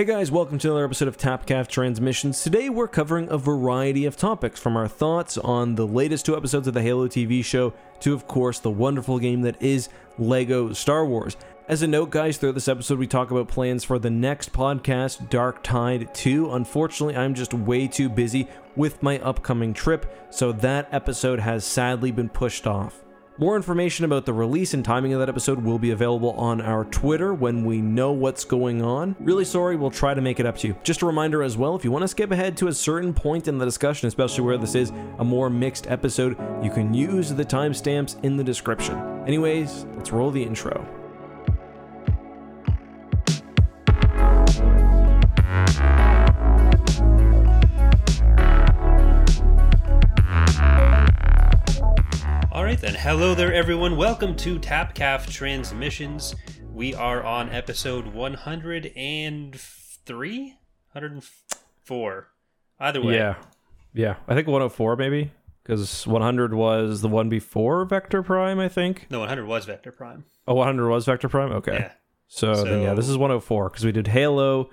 Hey guys, welcome to another episode of Tapcaf Transmissions. Today we're covering a variety of topics from our thoughts on the latest two episodes of the Halo TV show to, of course, the wonderful game that is LEGO Star Wars. As a note, guys, throughout this episode, we talk about plans for the next podcast, Dark Tide 2. Unfortunately, I'm just way too busy with my upcoming trip, so that episode has sadly been pushed off. More information about the release and timing of that episode will be available on our Twitter when we know what's going on. Really sorry, we'll try to make it up to you. Just a reminder as well if you want to skip ahead to a certain point in the discussion, especially where this is a more mixed episode, you can use the timestamps in the description. Anyways, let's roll the intro. Right then. Hello there, everyone. Welcome to Tapcaf Transmissions. We are on episode 103, 104. Either way. Yeah. Yeah. I think 104 maybe because 100 was the one before Vector Prime, I think. No, 100 was Vector Prime. Oh, 100 was Vector Prime? Okay. Yeah. So, then, yeah, this is 104 because we did Halo,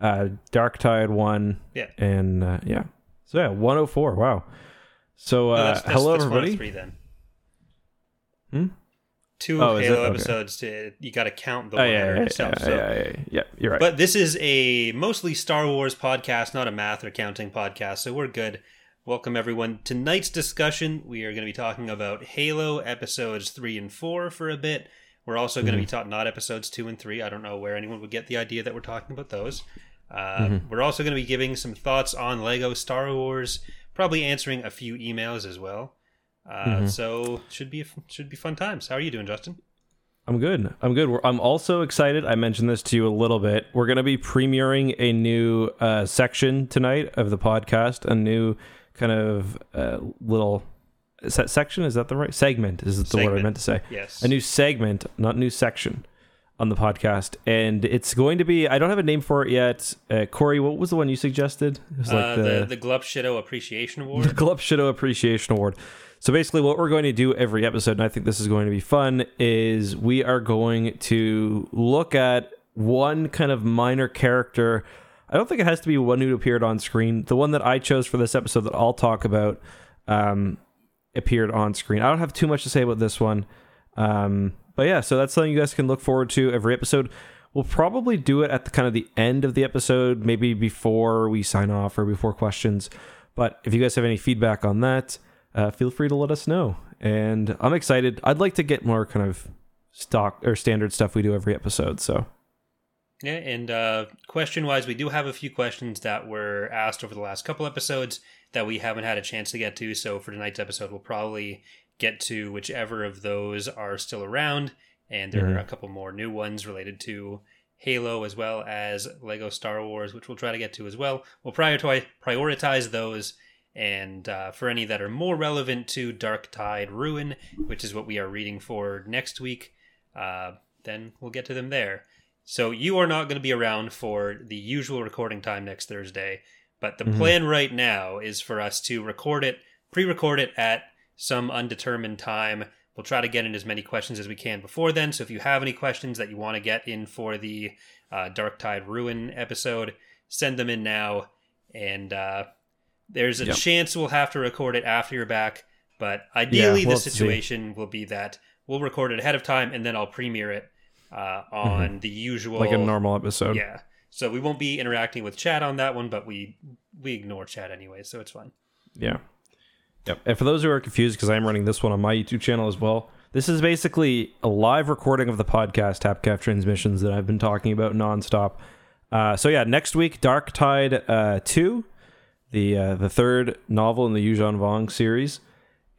uh, Dark Tide 1, Yeah. and uh, yeah. So, yeah, 104. Wow. So, No, uh, that's, that's, hello, that's everybody. 103 then. Hmm? Two Oh, Halo it? Okay. episodes to you got to count the Oh, 100 yeah, yeah, yeah, itself. yeah, so. yeah, yeah, yeah, you're right. But this is a mostly Star Wars podcast, not a math or counting podcast, so we're good. Welcome, everyone. Tonight's discussion, we are going to be talking about Halo episodes 3 and 4 for a bit. We're also going to be talking, not episodes 2 and 3. I don't know where anyone would get the idea that we're talking about those. Uh, We're also going to be giving some thoughts on Lego Star Wars, probably answering a few emails as well. Uh, So should be should be fun times. How are you doing, Justin? I'm good. I'm good. We're, I'm also excited. I mentioned this to you a little bit. We're going to be premiering a new uh, section tonight of the podcast, a new kind of uh, little section? Is that the right segment? Is the word I meant to say? Yes. A new segment, not new section, on the podcast, and it's going to be. I don't have a name for it yet. Uh, Corey, what was the one you suggested? It was uh, the the Glup Shitto Appreciation Award. the Glup Shitto Appreciation Award. So basically, what we're going to do every episode, and I think this is going to be fun, is we are going to look at one kind of minor character. I don't think it has to be one who appeared on screen. The one that I chose for this episode that I'll talk about um, appeared on screen. I don't have too much to say about this one. Um, but yeah, so that's something you guys can look forward to every episode. We'll probably do it at the kind of the end of the episode, maybe before we sign off or before questions. But if you guys have any feedback on that, uh, feel free to let us know. And I'm excited. I'd like to get more kind of stock or standard stuff we do every episode. So Yeah, and uh, question wise, we do have a few questions that were asked over the last couple episodes that we haven't had a chance to get to. So for tonight's episode, we'll probably get to whichever of those are still around. And there are a couple more new ones related to Halo as well as Lego Star Wars, which we'll try to get to as well. We'll prioritize prioritize those. And uh, for any that are more relevant to Dark Tide Ruin, which is what we are reading for next week, uh, then we'll get to them there. So you are not going to be around for the usual recording time next Thursday, but the plan right now is for us to record it, pre-record it at some undetermined time. We'll try to get in as many questions as we can before then. So if you have any questions that you want to get in for the uh, Dark Tide Ruin episode, send them in now. And uh, there's a Yep. chance we'll have to record it after you're back, but ideally we'll the have see. situation will be that we'll record it ahead of time and then I'll premiere it uh, on the usual Mm-hmm. like a normal episode. yeah. So we won't be interacting with chat on that one, but we we ignore chat anyway, so it's fine. Yeah. Yep. And for those who are confused, because I'm running this one on my YouTube channel as well, this is basically a live recording of the podcast Tapcaf transmissions that I've been talking about nonstop. Uh, so yeah, next week, Dark Tide uh, two, the uh, the third novel in the Yuuzhan Vong series.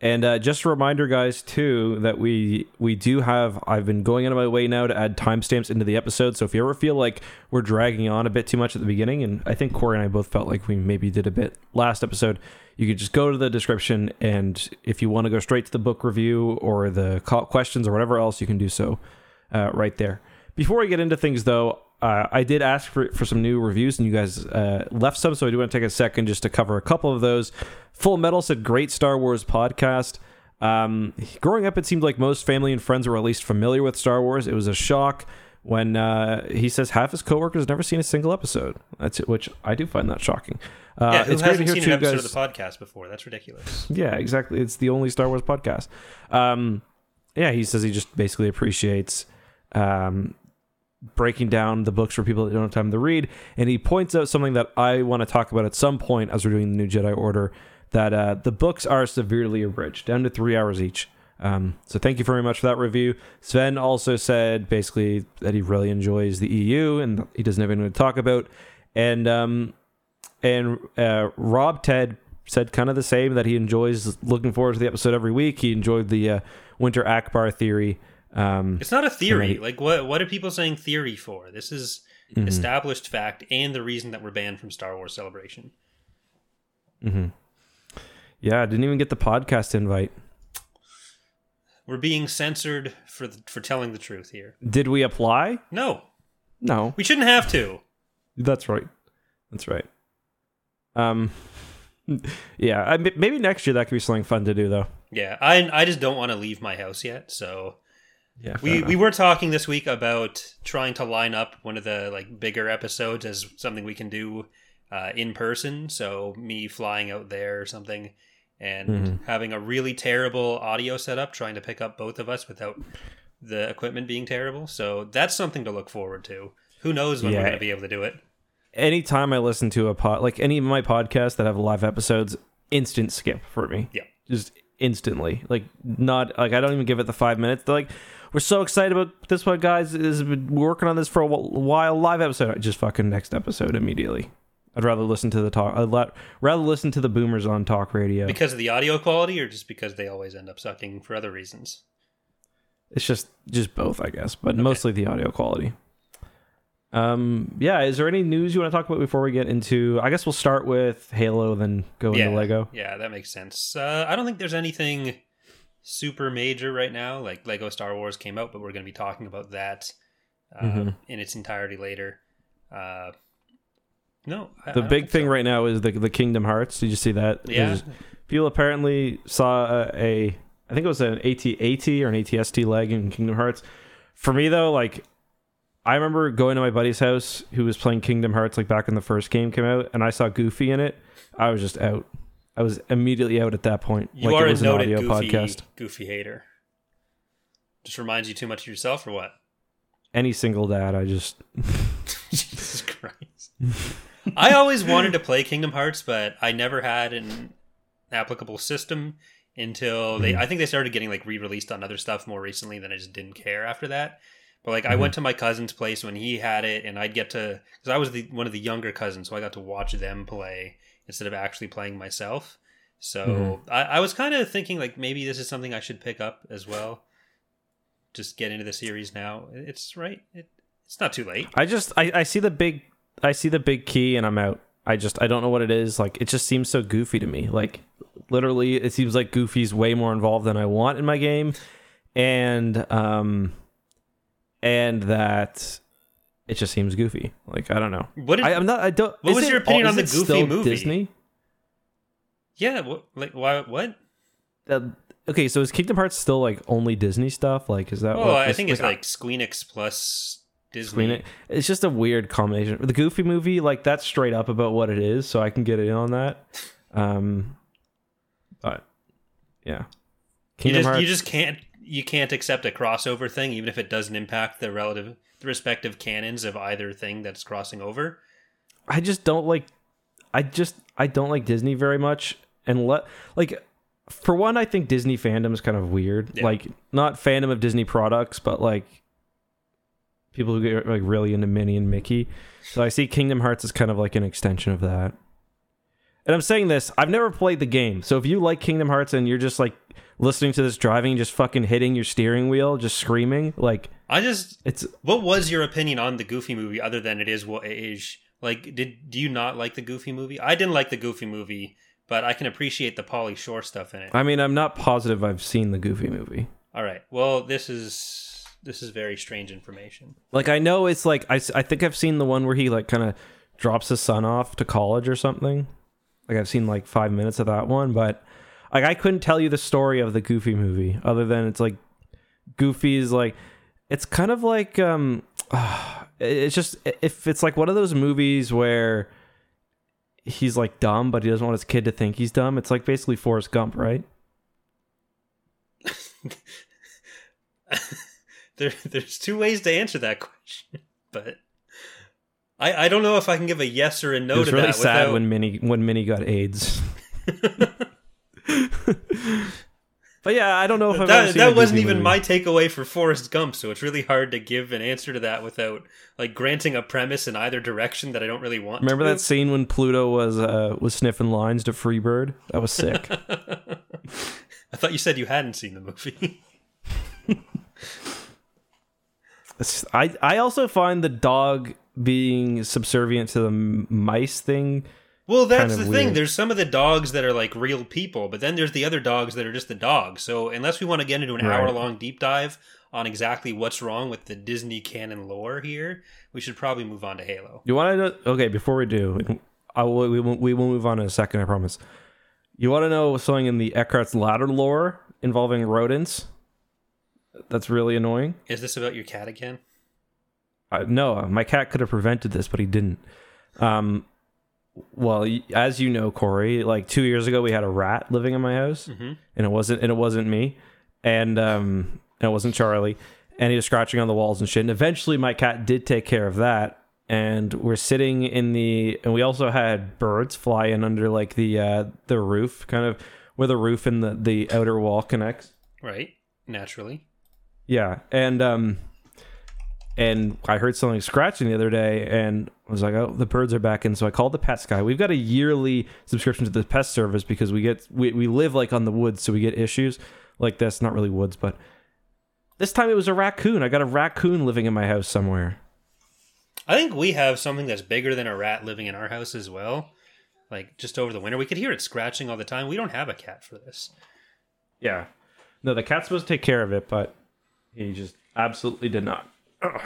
And uh, just a reminder, guys, too, that we we do have. I've been going out of my way now to add timestamps into the episode. So if you ever feel like we're dragging on a bit too much at the beginning, and I think Corey and I both felt like we maybe did a bit last episode, you could just go to the description, and if you want to go straight to the book review or the questions or whatever else, you can do so uh, right there. Before we get into things, though, uh, I did ask for, for some new reviews, and you guys uh, left some, so I do want to take a second just to cover a couple of those. Full Metal said, "Great Star Wars podcast." Um, growing up, it seemed like most family and friends were at least familiar with Star Wars. It was a shock when uh, he says half his coworkers never seen a single episode. That's it, which I do find that shocking. Uh, yeah, who it's great to hear seen two an episode guys. of the podcast before? That's ridiculous. Yeah, exactly. It's the only Star Wars podcast. Um, yeah, he says he just basically appreciates um, breaking down the books for people that don't have time to read, and he points out something that I want to talk about at some point as we're doing the new Jedi Order. That uh, the books are severely abridged, down to three hours each. Um, so thank you very much for that review. Sven also said basically that he really enjoys the EU and he doesn't have anything to talk about. And um, and uh, Rob Ted said kind of the same that he enjoys looking forward to the episode every week. He enjoyed the uh, Winter Ackbar theory. Um, It's not a theory. Right. Like what? What are people saying theory for? This is mhm, established fact and the reason that we're banned from Star Wars Celebration. mhm. Yeah, I didn't even get the podcast invite. We're being censored for the, for telling the truth here. Did we apply? No, No. we shouldn't have to. That's right. That's right. Um, yeah, I, maybe next year that could be something fun to do, though. Yeah, I I just don't want to leave my house yet. So Yeah, we we were talking this week about trying to line up one of the like bigger episodes as something we can do uh, in person. So me flying out there or something, and Mhm. having a really terrible audio setup, trying to pick up both of us without the equipment being terrible. So that's something to look forward to. Who knows when we're going to be able to do it? anytime I listen to a pod, like any of my podcasts that have live episodes, instant skip for me. Yeah. just instantly. Like not like I don't even give it the five minutes. They're like, we're so excited about this one, guys. Is been working on this for a while. Live episode, just fucking next episode immediately. I'd rather listen to the talk. I'd rather listen to the boomers on talk radio. Because of the audio quality, or just because they always end up sucking for other reasons? It's just just both, I guess, but mostly the audio quality. Um, yeah. Is there any news you want to talk about before we get into? I guess we'll start with Halo, then go yeah, into Lego. Yeah, that makes sense. Uh, I don't think there's anything super major right now. Like Lego Star Wars came out, but we're going to be talking about that uh, Mhm. in its entirety later. Uh, no, I- I The don't big thing so. right now is the the Kingdom Hearts. Did you see that? Yeah, There's- People apparently saw a, a I think it was an AT-AT or an ATST leg in Kingdom Hearts. For me though, like I remember going to my buddy's house who was playing Kingdom Hearts like back when the first game came out, and I saw Goofy in it. I was just out. I was immediately out at that point. you like are it a was an noted audio goofy, podcast. goofy hater. Just reminds you too much of yourself, or what? Any single dad, I just Jesus Christ. I always wanted to play Kingdom Hearts, but I never had an applicable system until they Mhm. I think they started getting like re-released on other stuff more recently Then I just didn't care after that. But like I Mhm. went to my cousin's place when he had it and I'd get to cuz I was the one of the younger cousins, so I got to watch them play instead of actually playing myself. So Mhm. I, I was kind of thinking like maybe this is something I should pick up as well. Just get into the series now. It's right. It, it's not too late. I just I, I see the big I see the big key and I'm out. I just I don't know what it is. Like it just seems so goofy to me. Like literally it seems like Goofy's way more involved than I want in my game. And um and that it just seems goofy. Like I don't know. What did, I, I'm not I don't What is was it your opinion on the Goofy still movie? Disney? Yeah, what, like why? What? Uh, okay, so is Kingdom Hearts still like only Disney stuff? Like is that Oh, what I this- think it's like Squeenix plus Disney. Screen it. It's just a weird combination. The Goofy movie, like that's straight up about what it is, so I can get in on that. Um, but yeah, You just Hearts. you just can't you can't accept a crossover thing, even if it doesn't impact the relative the respective canons of either thing that's crossing over. I just don't like. I just I don't like Disney very much, and let like for one, I think Disney fandom is kind of weird. Yeah. Like not fandom of Disney products, but like people who get like really into Minnie and Mickey. So I see Kingdom Hearts as kind of like an extension of that. And I'm saying this, I've never played the game. So if you like Kingdom Hearts and you're just like listening to this driving, just fucking hitting your steering wheel, just screaming, like I just it's what was your opinion on the Goofy movie other than it is what it is? Like, did do you not like the Goofy movie? I didn't like the Goofy movie, but I can appreciate the Pauly Shore stuff in it. I mean, I'm not positive I've seen the Goofy movie. All right, well, this is this is very strange information. Like I know it's like I, I think I've seen the one where he like kind of drops his son off to college or something. Like I've seen like 5 minutes of that one, but like I couldn't tell you the story of the Goofy movie other than it's like Goofy's like it's kind of like um it's just if it's like one of those movies where he's like dumb, but he doesn't want his kid to think he's dumb. It's like basically Forrest Gump, right? there, there's two ways to answer that question, but I, I don't know if I can give a yes or a no it was to really that. sad without... when Minnie when Minnie got AIDS. but yeah, I don't know if I've that that wasn't Disney even movie. my takeaway for Forrest Gump, so it's really hard to give an answer to that without like granting a premise in either direction that I don't really want. Remember to. that scene when Pluto was uh, was sniffing lines to Freebird? That was sick. I thought you said you hadn't seen the movie. I I also find the dog being subservient to the mice thing. Well, that's kind of the thing. There's some of the dogs that are like real people, but then there's the other dogs that are just the dogs. So unless we want to get into an Right. hour long deep dive on exactly what's wrong with the Disney canon lore here, we should probably move on to Halo. You want to know? Okay, before we do, I will, we will we will move on in a second. I promise. You want to know something in the Eckhart's Ladder lore involving rodents? That's really annoying. Is this about your cat again? Uh, no, my cat could have prevented this, but he didn't. Um, well, as you know, Corey, like two years ago, we had a rat living in my house, Mhm. and it wasn't and it wasn't me, and um, and it wasn't Charlie, and he was scratching on the walls and shit. And eventually, my cat did take care of that, and we're sitting in the, and we also had birds fly in under like the uh the roof, kind of where the roof and the the outer wall connects. Right. Naturally. Yeah, and um, and I heard something scratching the other day, and I was like, "Oh, the birds are back!" And so I called the pest guy. We've got a yearly subscription to the pest service because we get we we live like on the woods, so we get issues like this. Not really woods, but this time it was a raccoon. I got a raccoon living in my house somewhere. I think we have something that's bigger than a rat living in our house as well. Like just over the winter, we could hear it scratching all the time. We don't have a cat for this. Yeah, no, the cat's supposed to take care of it, but he just absolutely did not. Ugh.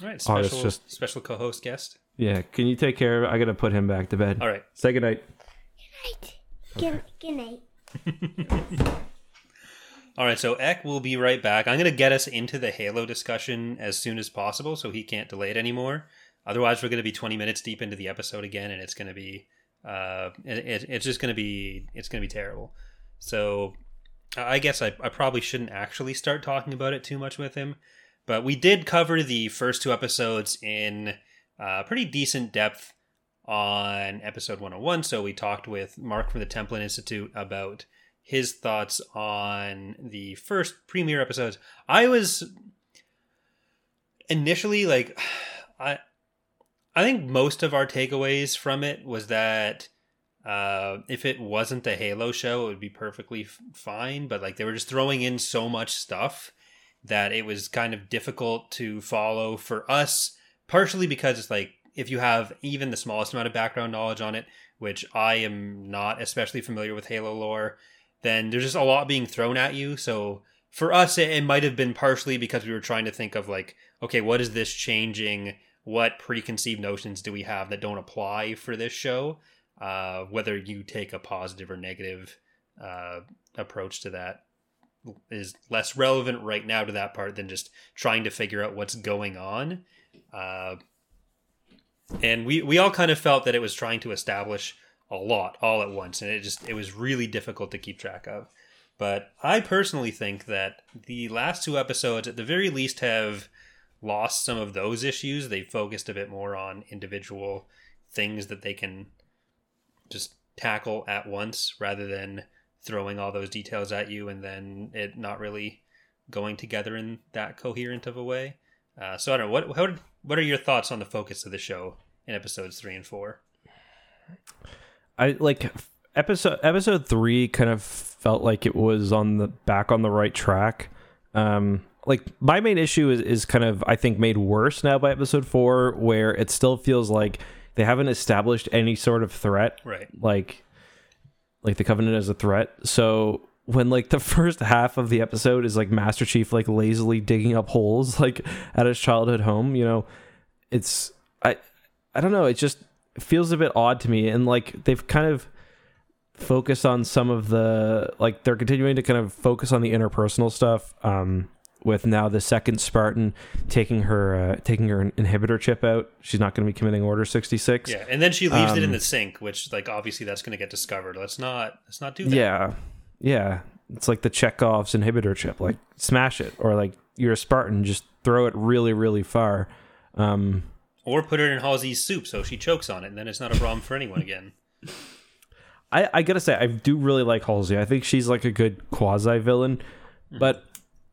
All right, Oh, special it's just- special co-host guest. Yeah, can you take care of it? I gotta put him back to bed. All right. Say goodnight. Good, night. good night. All right, so Eck will be right back. I'm going to get us into the Halo discussion as soon as possible so he can't delay it anymore. Otherwise, we're going to be 20 minutes deep into the episode again, and it's going to be, uh, it, it, it's just going to be, it's going to be terrible. So I guess I, I probably shouldn't actually start talking about it too much with him. But we did cover the first two episodes in uh, pretty decent depth on episode 101. So we talked with Mark from the Templin Institute about his thoughts on the first premiere episodes. I was initially like I I think most of our takeaways from it was that uh, if it wasn't a Halo show, it would be perfectly f- fine. But like they were just throwing in so much stuff that it was kind of difficult to follow for us. Partially because it's like if you have even the smallest amount of background knowledge on it, which I am not especially familiar with Halo lore, then there's just a lot being thrown at you. So for us, it, it might have been partially because we were trying to think of like, okay, what is this changing? What preconceived notions do we have that don't apply for this show? Uh, whether you take a positive or negative uh, approach to that is less relevant right now to that part than just trying to figure out what's going on. Uh, and we we all kind of felt that it was trying to establish a lot all at once and it just it was really difficult to keep track of but i personally think that the last two episodes at the very least have lost some of those issues they focused a bit more on individual things that they can just tackle at once rather than throwing all those details at you and then it not really going together in that coherent of a way. Uh, so i don't know what how, what are your thoughts on the focus of the show in episodes three and four? I like episode episode three kind of felt like it was on the back on the right track. Um, like my main issue is, is kind of I think made worse now by episode four, where it still feels like they haven't established any sort of threat, right. Like like the Covenant as a threat. So when like the first half of the episode is like Master Chief like lazily digging up holes like at his childhood home, you know, it's I I don't know, it just feels a bit odd to me and like they've kind of focused on some of the like they're continuing to kind of focus on the interpersonal stuff um with now the second Spartan taking her uh, taking her inhibitor chip out. She's not going to be committing Order sixty six. Yeah, and then she leaves it in Um, the sink, which like obviously that's going to get discovered. Let's not let's not do that. Yeah, yeah. It's like the Chekhov's inhibitor chip. Like smash it, or like you're a Spartan, just throw it really, really far. Um, Or put it in Halsey's soup so she chokes on it, and then it's not a problem for anyone again. I, I gotta say, I do really like Halsey. I think she's like a good quasi villain, but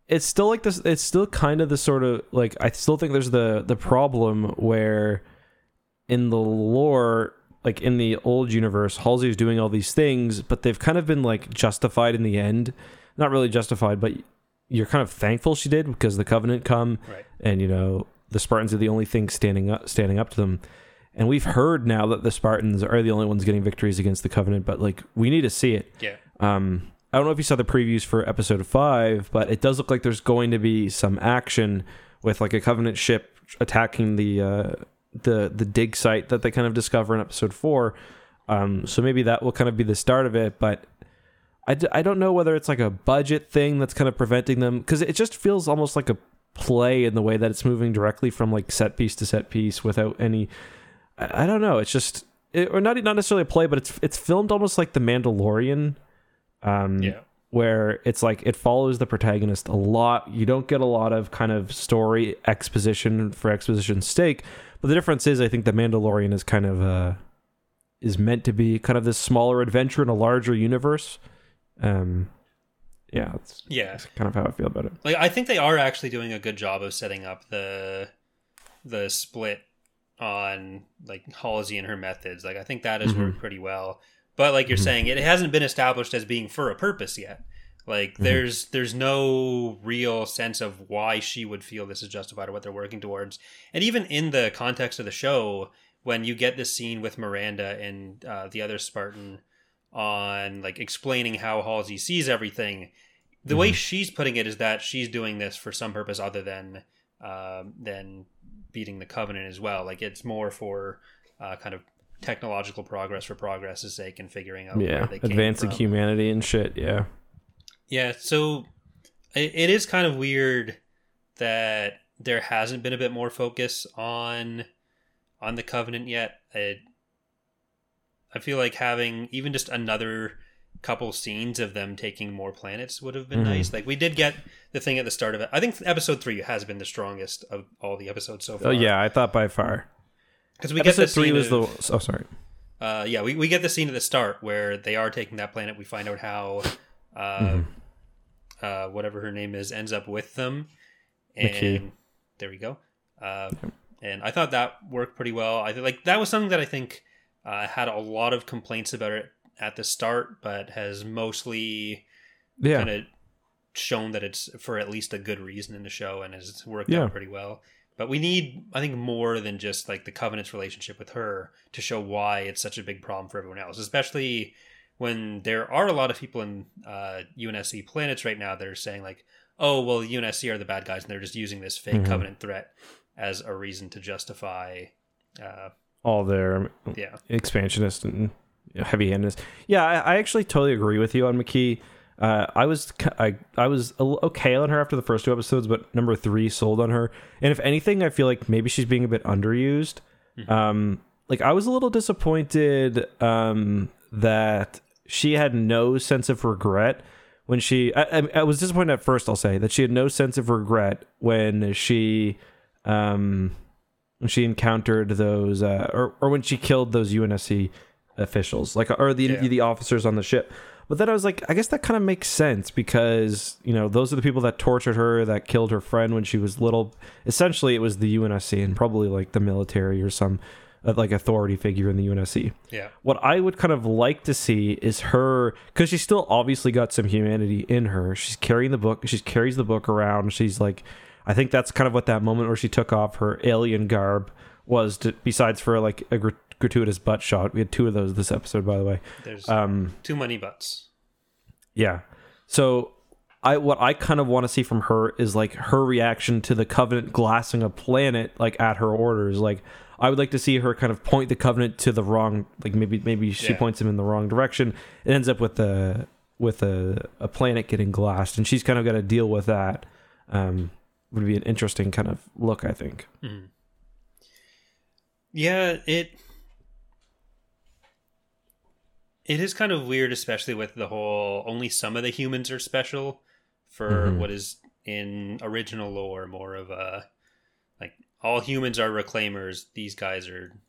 it's still like this. It's still kind of the sort of like I still think there's the the problem where in the lore, like in the old universe, Halsey is doing all these things, but they've kind of been like justified in the end. Not really justified, but you're kind of thankful she did because the Covenant come Right. and you know the Spartans are the only thing standing up standing up to them. And we've heard now that the Spartans are the only ones getting victories against the Covenant, but like we need to see it. Yeah. Um, I don't know if you saw the previews for episode five, but it does look like there's going to be some action with like a Covenant ship attacking the uh, the the dig site that they kind of discover in episode four. Um, so maybe that will kind of be the start of it, but I, d- I don't know whether it's like a budget thing that's kind of preventing them because it just feels almost like a play in the way that it's moving directly from like set piece to set piece without any I, I don't know it's just it, or not not necessarily a play but it's it's filmed almost like the Mandalorian um Yeah. where it's like it follows the protagonist a lot you don't get a lot of kind of story exposition for exposition's sake but the difference is I think the Mandalorian is kind of uh is meant to be kind of this smaller adventure in a larger universe um yeah that's, Yeah. that's kind of how I feel about it Like I think they are actually doing a good job of setting up the the split on like Halsey and her methods. Like I think that has worked pretty well. But like you're saying, it hasn't been established as being for a purpose yet. Like there's there's no real sense of why she would feel this is justified or what they're working towards. And even in the context of the show, when you get this scene with Miranda and uh, the other Spartan on like explaining how Halsey sees everything, the way she's putting it is that she's doing this for some purpose other than um, than beating the Covenant as well. Like it's more for uh, kind of technological progress for progress's sake and figuring out where yeah advancing humanity and shit yeah Yeah, so it, it is kind of weird that there hasn't been a bit more focus on on the covenant yet. It, I feel like having even just another couple scenes of them taking more planets would have been Mhm. nice. Like we did get the thing at the start of it. I think episode three has been the strongest of all the episodes so far. oh yeah I thought by far because we get the three scene was the oh sorry uh, yeah, we, we get the scene at the start where they are taking that planet. We find out how uh, Mm-hmm. uh, whatever her name is ends up with them, and Makee. there we go. Uh, And I thought that worked pretty well. I like that was something that I think uh, had a lot of complaints about it at the start, but has mostly yeah kind of shown that it's for at least a good reason in the show and has worked Yeah. out pretty well. But we need, I think, more than just like the Covenant's relationship with her to show why it's such a big problem for everyone else, especially when there are a lot of people in uh, UNSC planets right now that are saying like, "Oh, well, UNSC are the bad guys, and they're just using this fake Mhm. Covenant threat as a reason to justify." Uh, all their yeah, expansionist and heavy handedness. Yeah, I, I actually totally agree with you on Makee. Uh, I was I I was okay on her after the first two episodes, but number three sold on her. And if anything, I feel like maybe she's being a bit underused. Um, like I was a little disappointed um, that she had no sense of regret when she. I, I, I was disappointed at first. I'll say that she had no sense of regret when she. Um, when she encountered those uh, or or when she killed those UNSC officials like or the Yeah. the officers on the ship but then I was like I guess that kind of makes sense because you know those are the people that tortured her that killed her friend when she was little essentially it was the UNSC and probably like the military or some uh, like authority figure in the UNSC yeah, what I would kind of like to see is her because she's still obviously got some humanity in her. She's carrying the book. She carries the book around. She's like, I think that's kind of what that moment where she took off her alien garb was. To, besides for like a gratuitous butt shot, we had two of those this episode, by the way. there's Um, too many butts. yeah. So I what I kind of want to see from her is like her reaction to the covenant glassing a planet like at her orders. Like I would like to see her kind of point the covenant to the wrong like maybe maybe she Yeah. points him in the wrong direction. It ends up with the with a, a planet getting glassed and she's kind of got to deal with that. um, would be an interesting kind of look. I think. Mhm. Yeah, it it is kind of weird, especially with the whole only some of the humans are special for Mhm. what is in original lore more of a like all humans are reclaimers. These guys are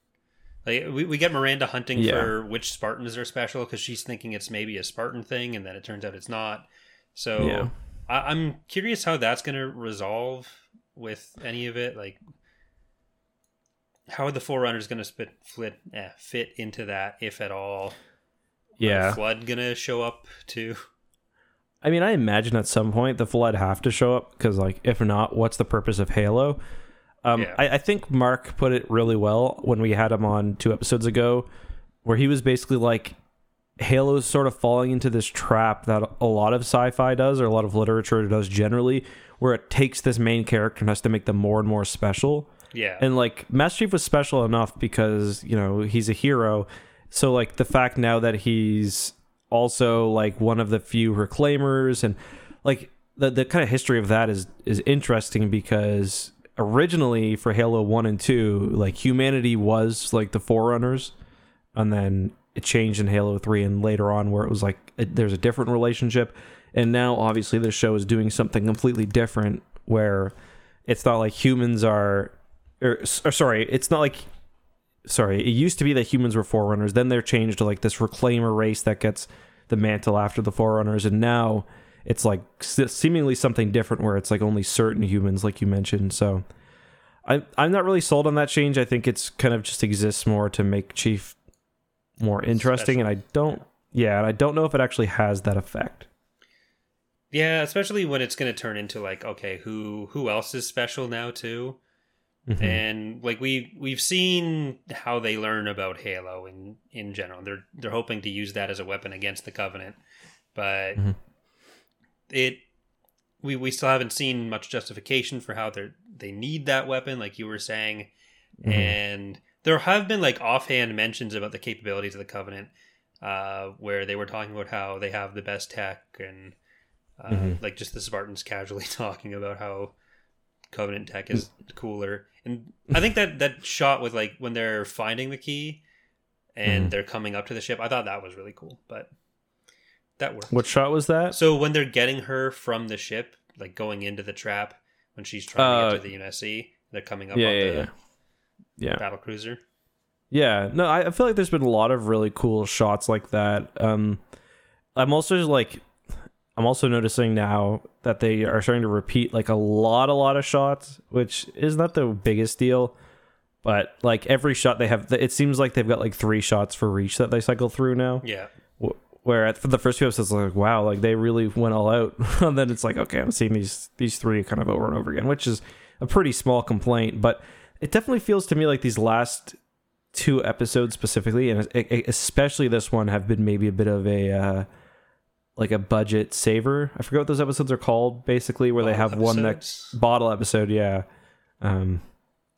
like we, we get Miranda hunting Yeah. for which Spartans are special because she's thinking it's maybe a Spartan thing, and then it turns out it's not. So Yeah. I, I'm curious how that's going to resolve with any of it. Like, how are the Forerunners going to fit eh, fit into that, if at all? Yeah. Flood going to show up too? I mean, I imagine at some point the flood have to show up because, like, if not, what's the purpose of Halo? Um, Yeah. I, I think Mark put it really well when we had him on two episodes ago, where he was basically like, Halo's sort of falling into this trap that a lot of sci-fi does, or a lot of literature does generally, where it takes this main character and has to make them more and more special. Yeah, And like Master Chief was special enough because, you know, he's a hero. So like the fact now that he's also like one of the few reclaimers and like the the kind of history of that is is interesting because originally for Halo 1 and 2, like humanity was like the forerunners and then it changed in Halo 3 and later on where it was like there's a different relationship. And now obviously the show is doing something completely different where it's not like humans are er, or, or sorry, it's not like sorry, it used to be that humans were forerunners, then they're changed to like this reclaimer race that gets the mantle after the forerunners and now it's like seemingly something different where it's like only certain humans like you mentioned. So I I'm not really sold on that change. I think it's kind of just exists more to make Chief more interesting and I don't yeah, and I don't know if it actually has that effect. yeah, especially when it's going to turn into like, okay, who who else is special now too? Mhm. and like we we've seen how they learn about Halo in in general. They're they're hoping to use that as a weapon against the Covenant, but Mhm. it we we still haven't seen much justification for how they they need that weapon, like you were saying, Mhm. and there have been like offhand mentions about the capabilities of the Covenant, uh, where they were talking about how they have the best tech and. Uh, Mhm. Like just the Spartans casually talking about how Covenant tech is cooler. And I think that that shot with like when they're finding the key and Mhm. they're coming up to the ship, I thought that was really cool. But that worked. What shot was that? So when they're getting her from the ship, like going into the trap when she's trying Uh, to get to the UNSC, they're coming up yeah, on yeah, the yeah. Yeah. battle cruiser. Yeah, no, I I feel like there's been a lot of really cool shots like that. Um, I'm also like, I'm also noticing now that they are starting to repeat like a lot, a lot of shots, which is not the biggest deal, but like every shot they have, it seems like they've got like three shots for reach that they cycle through now. Yeah. Where at, for the first few episodes, like wow, like they really went all out, and then it's like okay, I'm seeing these these three kind of over and over again, which is a pretty small complaint, but it definitely feels to me like these last two episodes specifically, and especially this one, have been maybe a bit of a uh, like a budget saver. I forget what those episodes are called, basically, where they have Bottle one episodes. next bottle episode. Yeah, um,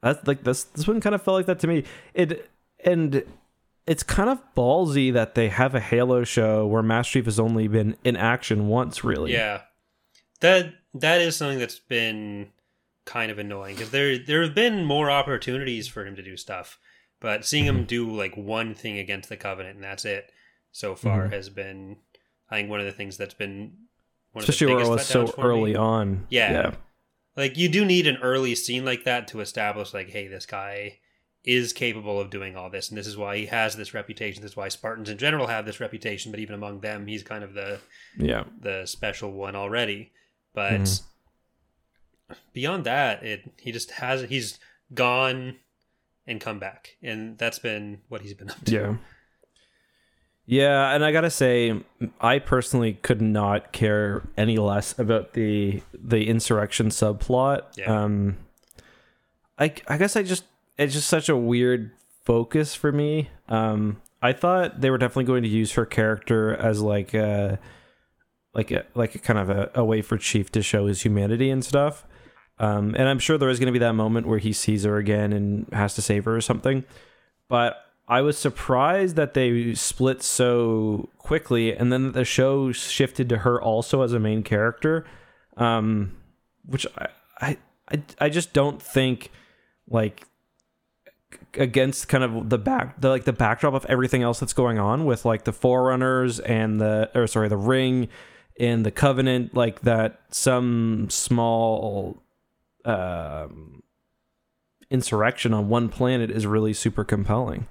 that's like this. This one kind of felt like that to me. It and it's kind of ballsy that they have a Halo show where Master Chief has only been in action once, really. Yeah, that that is something that's been kind of annoying because there there have been more opportunities for him to do stuff, but seeing Mm-hmm. him do like one thing against the Covenant and that's it so far Mhm. has been, I think, one of the things that's been one especially of the biggest so for me. early on. Yeah. Like you do need an early scene like that to establish like, hey, this guy is capable of doing all this, and this is why he has this reputation. This is why Spartans in general have this reputation, but even among them, he's kind of the yeah. the special one already. But Mhm. beyond that, it he just has he's gone and come back, and that's been what he's been up to. Yeah. Yeah, and I gotta say, I personally could not care any less about the the insurrection subplot. Yeah. Um, I I guess I just it's just such a weird focus for me. Um, I thought they were definitely going to use her character as like a like a like a kind of a, a way for Chief to show his humanity and stuff. Um, and I'm sure there is going to be that moment where he sees her again and has to save her or something. But I was surprised that they split so quickly, and then the show shifted to her also as a main character. Um, which I, I I I just don't think like against kind of the back the like the backdrop of everything else that's going on with like the forerunners and the or sorry the ring and the covenant like that some small um insurrection on one planet is really super compelling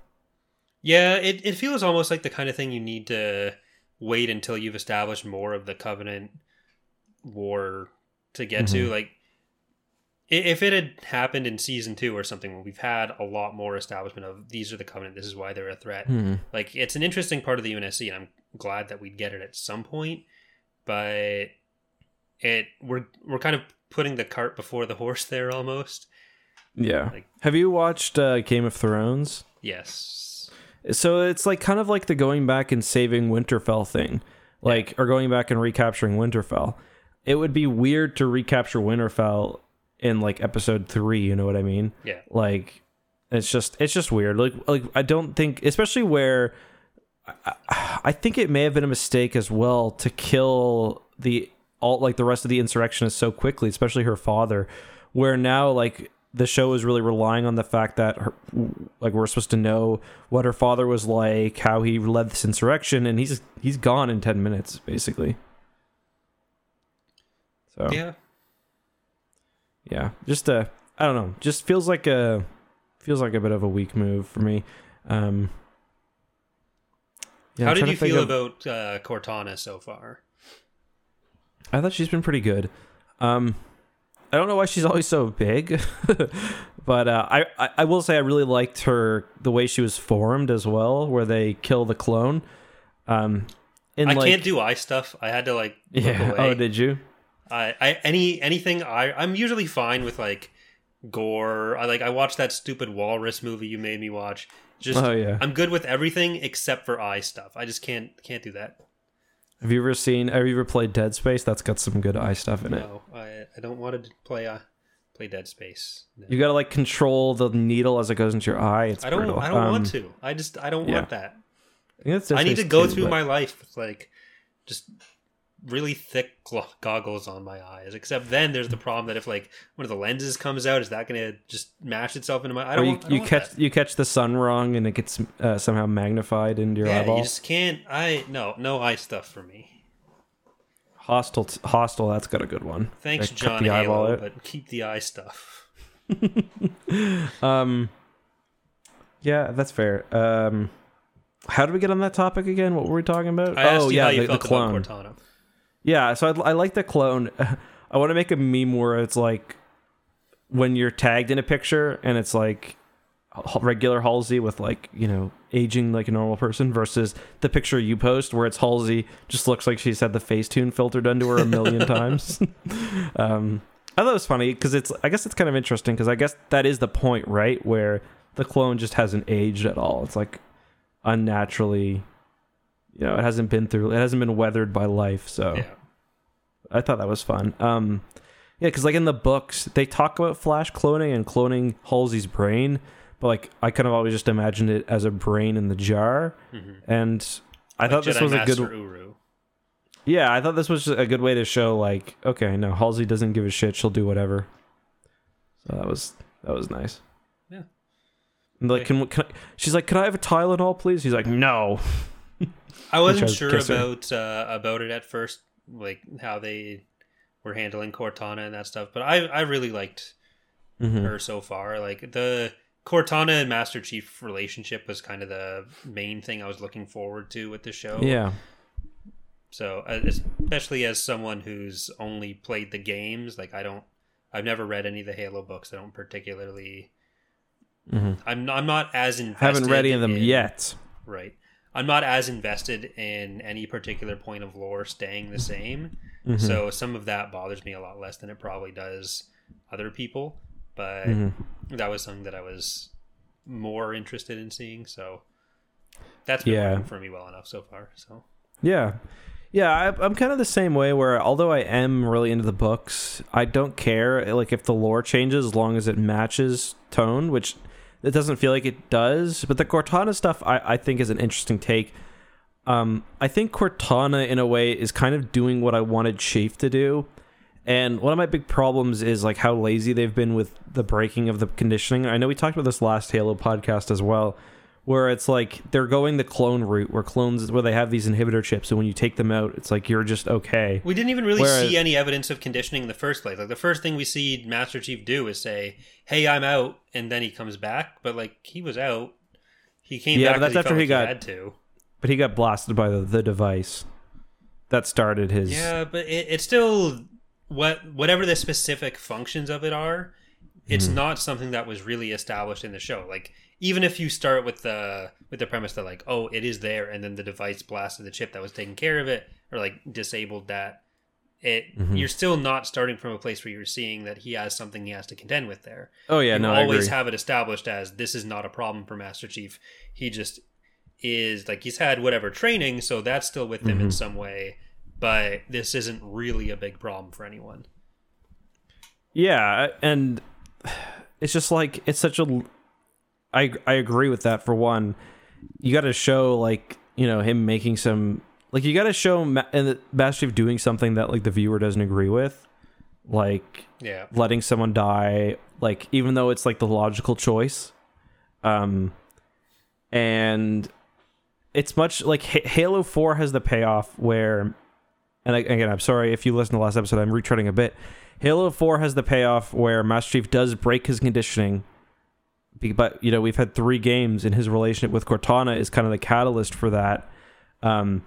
Yeah, it, it feels almost like the kind of thing you need to wait until you've established more of the Covenant war to get to. Mhm. Like, if it had happened in season two or something, where we've had a lot more establishment of these are the Covenant, this is why they're a threat. Hmm. Like, it's an interesting part of the UNSC, and I'm glad that we'd get it at some point. But it we're we're kind of putting the cart before the horse there almost. yeah Like- have you watched uh, game of thrones Yes. So it's like kind of like the going back and saving Winterfell thing, like or going back and recapturing Winterfell. It would be weird to recapture Winterfell in like episode three. You know what I mean? Yeah. Like it's just it's just weird. Like like I don't think, especially where I, I think it may have been a mistake as well to kill the all like the rest of the insurrectionists so quickly, especially her father. Where now like the show is really relying on the fact that her, like we're supposed to know what her father was like, how he led this insurrection, and he's he's gone in ten minutes basically. So Yeah. yeah just uh i don't know just feels like a feels like a bit of a weak move for me um yeah, How I'm did you feel of- about uh, Cortana so far? i thought she's been pretty good um i don't know why she's always so big but uh I, I i will say i really liked her the way she was formed as well where they kill the clone um in I like, can't do eye stuff. I had to like look yeah away. oh did you I, I any anything I I'm usually fine with like gore. I like I watched that stupid walrus movie you made me watch. Just oh yeah I'm good with everything except for eye stuff. I just can't can't do that. Have you ever seen have you ever played dead space that's got some good eye stuff in it No, I I don't want to play uh play Dead Space. No. You gotta like control the needle as it goes into your eye. It's I don't brutal. I don't Um, want to. I just I don't yeah. want that. I, think that's Dead I need to go 2, through but- my life with like just really thick goggles on my eyes. Except then there's the problem that if like one of the lenses comes out, is that going to just mash itself into my? I don't. you, want, don't you catch that. you catch the sun wrong and it gets uh, somehow magnified into your Yeah, eyeball. you just can't. I no no eye stuff for me. Hostel, Hostel. That's got a good one. Thanks, They John the eyeball Halo, but keep the eye stuff. Um, yeah, that's fair. Um, how did we get on that topic again? What were we talking about? I oh yeah, the, the clone. Cortana. Yeah, so I, I like the clone. I want to make a meme where it's like when you're tagged in a picture and it's like regular Halsey with like you know aging like a normal person versus the picture you post where it's Halsey just looks like she's had the Facetune filtered into her a million times. um, I thought it was funny because it's I guess it's kind of interesting because I guess that is the point right where the clone just hasn't aged at all. It's like unnaturally. You know, it hasn't been through. It hasn't been weathered by life. So Yeah, I thought that was fun. Um, yeah, because like in the books, they talk about Flash cloning and cloning Halsey's brain, but like I kind of always just imagined it as a brain in the jar, Mhm. and I Like thought this Jedi was a good. Uru. Yeah, I thought this was a good way to show like, okay, no, Halsey doesn't give a shit. She'll do whatever. So that was that was nice. Yeah. And like, can, can I, she's like, can I have a Tylenol, please? He's like, no. I wasn't sure are- about uh, about it at first, like how they were handling Cortana and that stuff. But I I really liked Mhm. her so far. Like the Cortana and Master Chief relationship was kind of the main thing I was looking forward to with the show. Yeah. So uh, especially as someone who's only played the games, like I don't, I've never read any of the Halo books. I don't particularly. hmm I'm I'm not as invested. Haven't read any of them in- yet. Right. I'm not as invested in any particular point of lore staying the same. Mhm. So some of that bothers me a lot less than it probably does other people. But Mhm. that was something that I was more interested in seeing. So that's been Yeah. working for me well enough so far. So Yeah. Yeah, I, I'm kind of the same way where although I am really into the books, I don't care like if the lore changes as long as it matches tone, which it doesn't feel like it does. But the Cortana stuff I, I think is an interesting take. Um, I think Cortana in a way is kind of doing what I wanted Shafe to do. And one of my big problems is like how lazy they've been with the breaking of the conditioning. I know we talked about this last Halo podcast as well, where it's like they're going the clone route, where clones where they have these inhibitor chips, and when you take them out, it's like you're just okay. We didn't even really Whereas- see any evidence of conditioning in the first place. Like the first thing we see Master Chief do is say, "Hey, I'm out," and then he comes back. But like he was out, he came Yeah, back. but that's after he like got- had to. But he got blasted by the, the device that started his. Yeah, but it, it's still what whatever the specific functions of it are. It's Mm-hmm. not something that was really established in the show. Like even if you start with the with the premise that like oh it is there and then the device blasted the chip that was taking care of it or like disabled that it Mm-hmm. you're still not starting from a place where you're seeing that he has something he has to contend with there. Oh yeah, you no, I always have it established as this is not a problem for Master Chief. He just is like he's had whatever training, so that's still with him Mm-hmm. in some way. But this isn't really a big problem for anyone. Yeah, and it's just like it's such a. I I agree with that. For one, you got to show like you know him making some like you got to show Ma- and the Master Chief doing something that like the viewer doesn't agree with, like Yeah, letting someone die, like even though it's like the logical choice, um, and it's much like H- Halo Four has the payoff where, and I, again, I'm sorry if you listened to the last episode, I'm retreading a bit. Halo Four has the payoff where Master Chief does break his conditioning, but you know we've had three games, and his relationship with Cortana is kind of the catalyst for that. Um,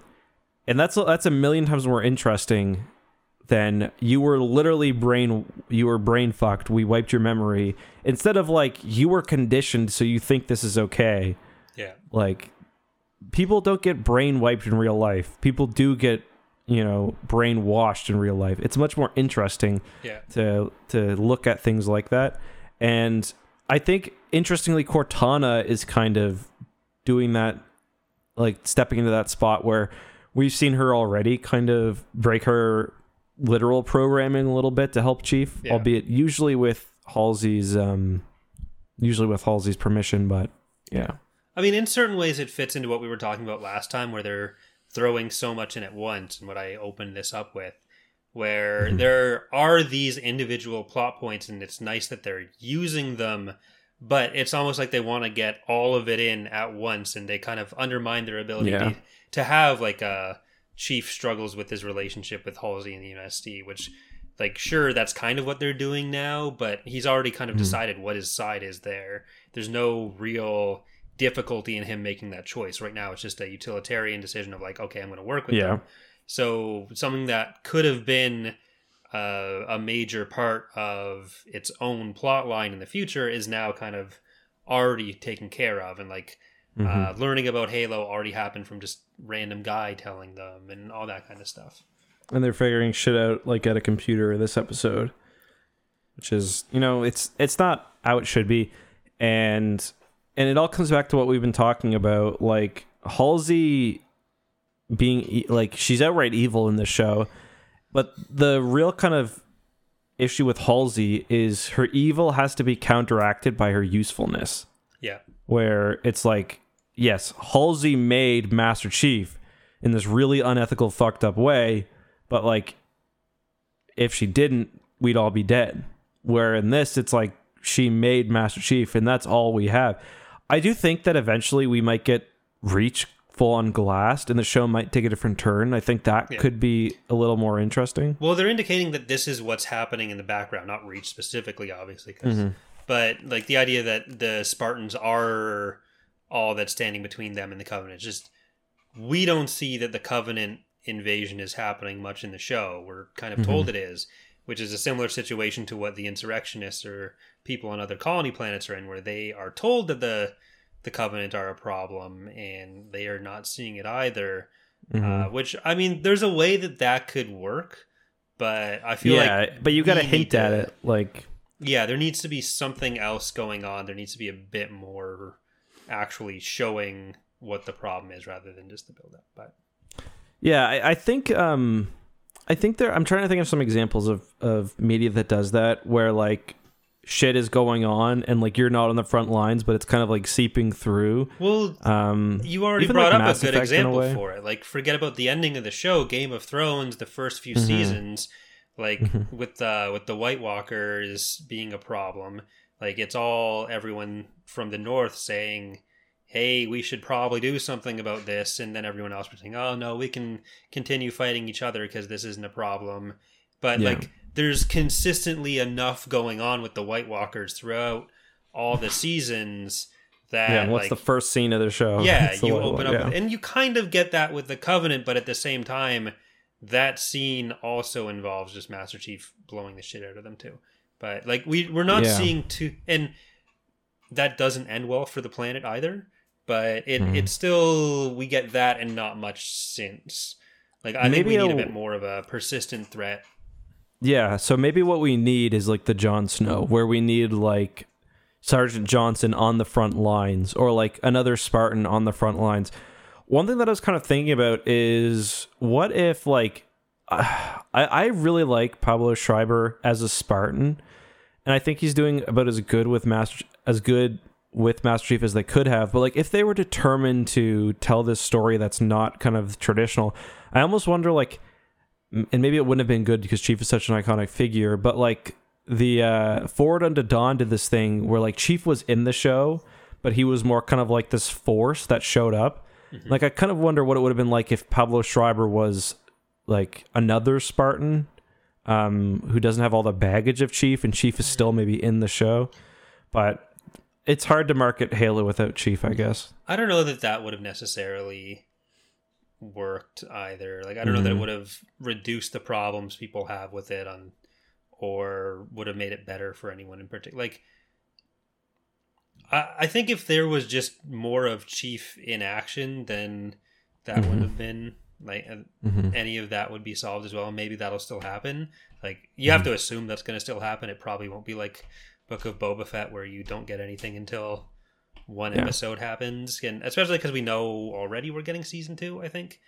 and that's that's a million times more interesting than you were literally brain you were brain fucked. We wiped your memory instead of like you were conditioned, so you think this is okay. yeah, Like people don't get brain wiped in real life. People do get you know brain washed in real life. It's much more interesting yeah. to to look at things like that. And I think interestingly Cortana is kind of doing that like stepping into that spot where we've seen her already kind of break her literal programming a little bit to help Chief, Yeah. albeit usually with Halsey's um usually with Halsey's permission, but yeah. I mean, in certain ways, it fits into what we were talking about last time, where they're throwing so much in at once, and what I opened this up with, where there are these individual plot points, and it's nice that they're using them, but it's almost like they want to get all of it in at once, and they kind of undermine their ability Yeah. to, to have like a chief struggles with his relationship with Halsey and the UNSC, which. Like, sure, that's kind of what they're doing now, but he's already kind of mm-hmm. decided what his side is there. There's no real difficulty in him making that choice. Right now, it's just a utilitarian decision of like, okay, I'm going to work with Yeah. them. So something that could have been uh, a major part of its own plot line in the future is now kind of already taken care of, and like Mm-hmm. uh, learning about Halo already happened from just random guy telling them and all that kind of stuff. and they're figuring shit out like at a computer this episode which is you know it's it's not how it should be and and it all comes back to what we've been talking about like halsey being like she's outright evil in this show but the real kind of issue with halsey is her evil has to be counteracted by her usefulness Yeah, where it's like, yes, Halsey made Master Chief in this really unethical, fucked up way, but like, if she didn't, we'd all be dead. Where in this, it's like she made Master Chief, and that's all we have. I do think that eventually we might get Reach full on glassed, and the show might take a different turn. I think that Yeah. could be a little more interesting. Well, they're indicating that this is what's happening in the background, not Reach specifically, obviously, 'cause- mm-hmm. but like the idea that the Spartans are all that's standing between them and the Covenant. It's just we don't see that the Covenant invasion is happening much in the show. We're kind of told mm-hmm. it is, which is a similar situation to what the insurrectionists or people on other colony planets are in, where they are told that the the Covenant are a problem and they are not seeing it either. Uh, which I mean, there's a way that that could work, but I feel yeah, like but you got to hint at it. Like, Yeah, there needs to be something else going on. There needs to be a bit more actually showing what the problem is rather than just the build up. But Yeah, I, I think um I think there I'm trying to think of some examples of of media that does that where like shit is going on and like you're not on the front lines but it's kind of like seeping through. well, Um you already brought like up Mass a good Effect in a example for it. Like forget about the ending of the show, Game of Thrones, the first few Mm-hmm. seasons. Like Mm-hmm. with the with the White Walkers being a problem, like it's all everyone from the north saying, "Hey, we should probably do something about this," and then everyone else was saying, "Oh no, we can continue fighting each other because this isn't a problem." But Yeah. like, there's consistently enough going on with the White Walkers throughout all the seasons that yeah, what's like, the first scene of the show? yeah, the you open up, yeah. and you kind of get that with the Covenant, but at the same time, that scene also involves just Master Chief blowing the shit out of them too. But like we we're not Yeah. seeing too, and that doesn't end well for the planet either. But it Mhm. it's still we get that and not much since. Like I think we need a bit more of a persistent threat. Yeah, so maybe what we need is like the Jon Snow, where we need like Sergeant Johnson on the front lines or like another Spartan on the front lines. One thing that I was kind of thinking about is what if like I I really like Pablo Schreiber as a Spartan, and I think he's doing about as good with Master as good with Master Chief as they could have. But like if they were determined to tell this story that's not kind of traditional, I almost wonder like and maybe it wouldn't have been good because Chief is such an iconic figure, but like the uh Forward Unto Dawn did this thing where like Chief was in the show, but he was more kind of like this force that showed up. Like I kind of wonder what it would have been like if Pablo Schreiber was like another Spartan um who doesn't have all the baggage of Chief and Chief is still maybe in the show. But it's hard to market Halo without Chief, I guess. I don't know that that would have necessarily worked either. Like I don't know that it Mhm. would have reduced the problems people have with it on or would have made it better for anyone in particular. Like I I think if there was just more of Chief in action then that would Mhm. have been like uh, hmm any of that would be solved as well. Maybe that'll still happen. Like you have to assume that's going to still happen. It probably won't be like Book of Boba Fett where you don't get anything until one Yeah. episode happens, and especially because we know already we're getting season two. I think.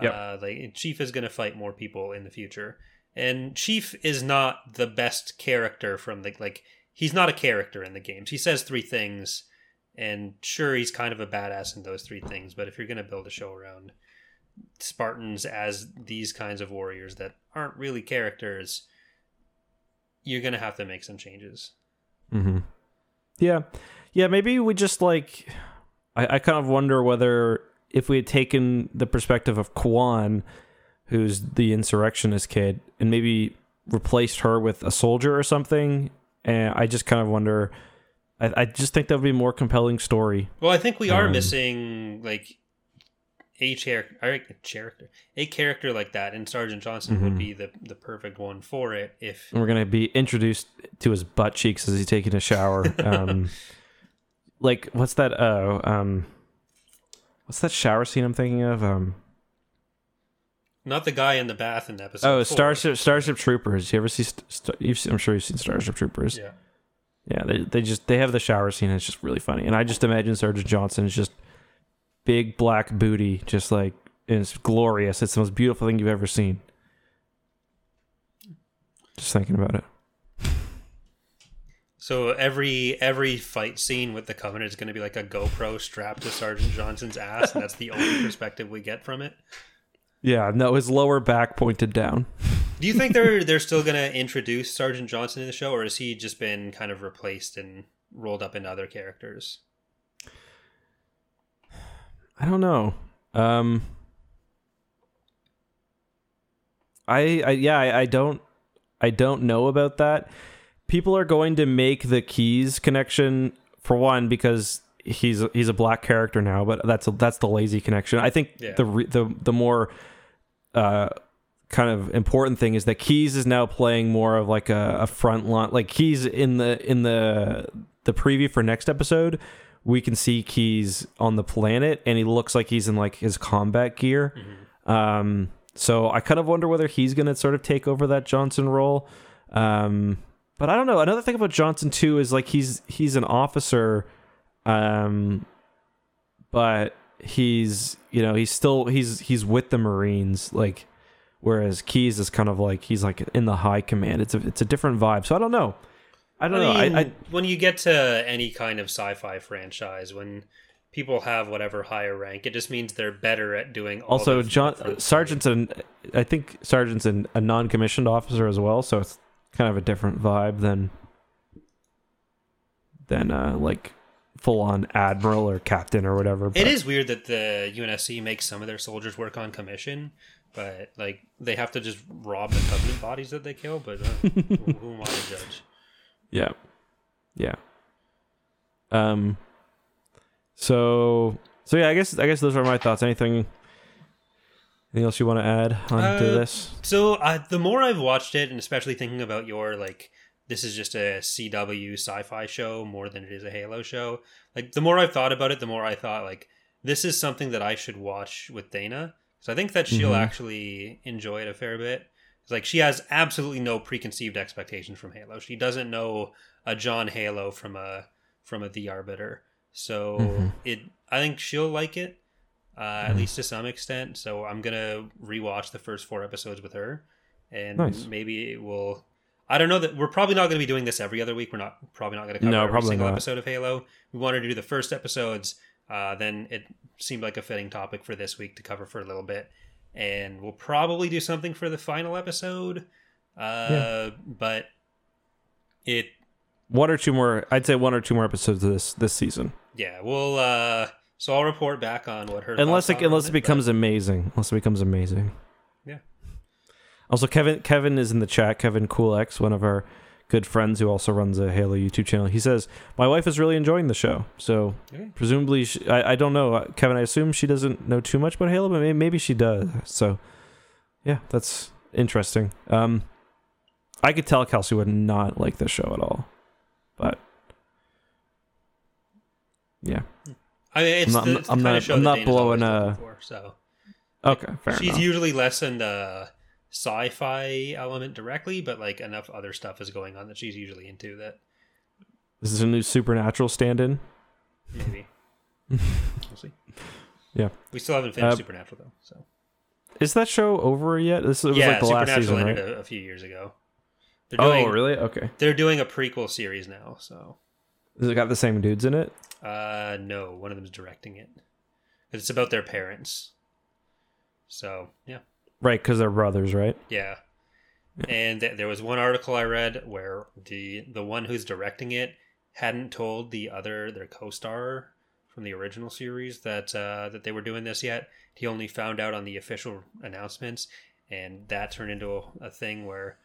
Yep. Uh, like Chief is going to fight more people in the future, and Chief is not the best character from the like. He's not a character in the games. He says three things, and sure, he's kind of a badass in those three things. But if you're going to build a show around Spartans as these kinds of warriors that aren't really characters, you're gonna have to make some changes. Mm-hmm. Yeah, yeah. Maybe we just like. I, I kind of wonder whether if we had taken the perspective of Kwan, who's the insurrectionist kid, and maybe replaced her with a soldier or something, and I just kind of wonder. I, I just think that would be a more compelling story. Well, I think we are Um, missing like a character, a character, a character like that, and Sergeant Johnson would Mhm. be the the perfect one for it. If And we're gonna be introduced to his butt cheeks as he's taking a shower. Um, like what's that? Oh, um, what's that shower scene I'm thinking of? Um, not the guy in the bath in the episode. Oh, four. Starship Starship Troopers. You ever see? St- St- you've seen, I'm sure you've seen Starship Troopers. Yeah, Yeah, they they just they have the shower scene. It's just really funny, and I just imagine Sergeant Johnson is just big black booty, just like and it's glorious. It's the most beautiful thing you've ever seen. Just thinking about it. So every every fight scene with the Covenant is going to be like a GoPro strapped to Sergeant Johnson's ass, and that's the only perspective we get from it. Yeah, no, his lower back pointed down. Do you think they're they're still going to introduce Sergeant Johnson in the show, or has he just been kind of replaced and rolled up into other characters? I don't know. Um, I, I yeah, I, I don't, I don't know about that. People are going to make the keys connection for one because he's he's a black character now, but that's that's the lazy connection. I think Yeah. the re, the the more uh kind of important thing is that Keys is now playing more of like a, a front line like Keys in the in the the preview for next episode we can see Keys on the planet and he looks like he's in like his combat gear. Um so I kind of wonder whether he's going to sort of take over that Johnson role. Um but I don't know. Another thing about Johnson too is like he's he's an officer um but he's you know he's still he's he's with the marines like whereas keys is kind of like he's like in the high command it's a it's a different vibe so i don't know i don't know mean, I, I when you get to any kind of sci-fi franchise, when people have whatever higher rank. It just means they're better at doing. All Also, John Sergeant's an I think Sergeant's an, a non-commissioned officer as well, so it's kind of a different vibe than than uh, like full on admiral or captain or whatever. It but- is weird that the UNSC makes some of their soldiers work on commission, but like they have to just rob the covenant bodies that they kill. But uh, who, who am I to judge? Yeah. Yeah. Um so so yeah, I guess I guess those are my thoughts. Anything anything else you want to add onto Uh, this? So uh, the more I've watched it, and especially thinking about your like, this is just a CW sci-fi show more than it is a Halo show. Like the more I've thought about it, the more I thought like this is something that I should watch with Dana. So I think that she'll Mhm. actually enjoy it a fair bit. It's like she has absolutely no preconceived expectations from Halo. She doesn't know a John Halo from a from a The Arbiter. So Mhm. it, I think she'll like it uh, at Mhm. least to some extent. So I'm gonna rewatch the first four episodes with her, and Nice. maybe it will. I don't know that we're probably not going to be doing this every other week. We're not probably not going to cover No, every single not. episode of Halo. We wanted to do the first episodes. Uh, then it seemed like a fitting topic for this week to cover for a little bit, and we'll probably do something for the final episode. Uh, Yeah. But it One or two more I'd say one or two more episodes of this this season. yeah, we'll. Uh, so I'll report back on what her Unless it unless it but- becomes amazing. Unless it becomes amazing. Yeah. Also Kevin Kevin is in the chat, Kevin Coolx, one of our good friends who also runs a Halo YouTube channel. He says, "My wife is really enjoying the show." So, Okay. presumably she, I I don't know, Uh, Kevin, I assume she doesn't know too much about Halo, but maybe, maybe she does. So, yeah, that's interesting. Um I could tell Kelsey would not like this show at all. But yeah. I mean, it's I'm not- the, it's the I'm kind not- of show I'm not blowing, uh, for, so Okay, fair she's enough. usually less in the sci-fi element directly, but like enough other stuff is going on that she's usually into that This is a new supernatural stand-in. maybe we'll see. Yeah. we still haven't finished Uh, Supernatural though, so Is that show over yet? This was yeah, like the last season, right? ended a, a few years ago. They're Oh, really? Okay. They're doing a prequel series now, so Has it got the same dudes in it? uh, no, one of them's directing it. It's about their parents. So yeah. Right, because they're brothers, right? Yeah. And th- there was one article I read where the the one who's directing it hadn't told the other their co-star from the original series that uh, that they were doing this yet. He only found out on the official announcements, and that turned into a, a thing where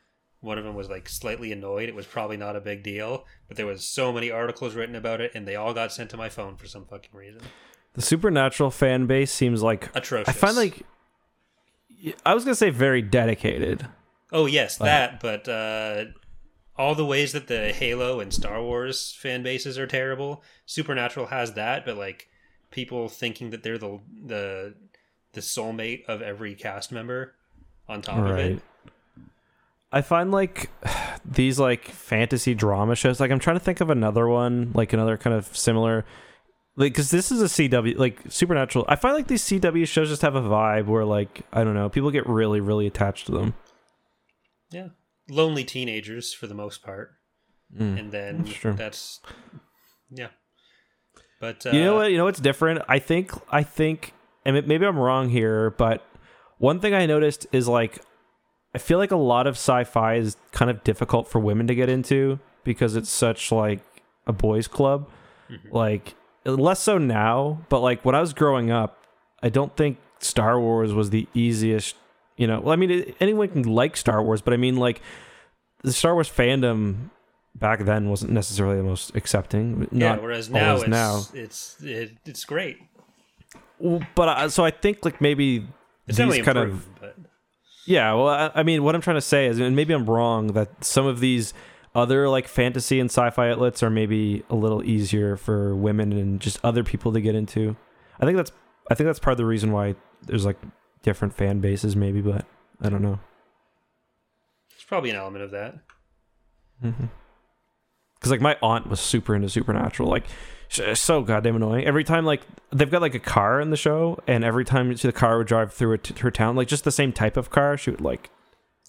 one of them was like slightly annoyed. It was probably not a big deal, but there was so many articles written about it, and they all got sent to my phone for some fucking reason. The supernatural fan base seems like Atrocious. I find like I was gonna say very dedicated. Oh yes, Like- that. But uh, all the ways that the Halo and Star Wars fan bases are terrible, Supernatural has that. But like people thinking that they're the the the soulmate of every cast member on top of it. I find like these like fantasy drama shows. Like I'm trying to think of another one, like another kind of similar. Like, because this is a CW, like Supernatural. I find like these CW shows just have a vibe where, like, I don't know, people get really, really attached to them. Yeah, lonely teenagers for the most part, Mm. and then That's that's yeah. But uh, you know what? You know what's different? I think I think, and maybe I'm wrong here, but one thing I noticed is like, I feel like a lot of sci-fi is kind of difficult for women to get into because it's such like a boys' club. Mhm. Like less so now, but like when I was growing up, I don't think Star Wars was the easiest. You know, well, I mean, it, anyone can like Star Wars, but I mean, like the Star Wars fandom back then wasn't necessarily the most accepting. yeah. Whereas now it's now. it's it, it's great. Well, but I, so I think like maybe It's these kind of but yeah. Well, I, I mean, what I'm trying to say is, and maybe I'm wrong, that some of these other like fantasy and sci-fi outlets are maybe a little easier for women and just other people to get into. I think that's I think that's part of the reason why there's like different fan bases, maybe, but I don't know. it's probably an element of that. Mm-hmm. Because like my aunt was super into Supernatural, like so goddamn annoying. Every time like they've got like a car in the show, and every time the car would drive through it her town, like just the same type of car, she would like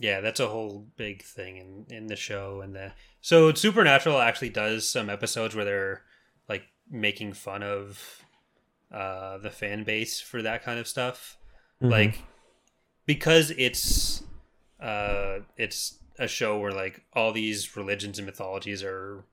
Yeah, that's a whole big thing in in the show and the so Supernatural actually does some episodes where they're like making fun of uh, the fan base for that kind of stuff. Mhm. Like because it's uh, it's a show where like all these religions and mythologies are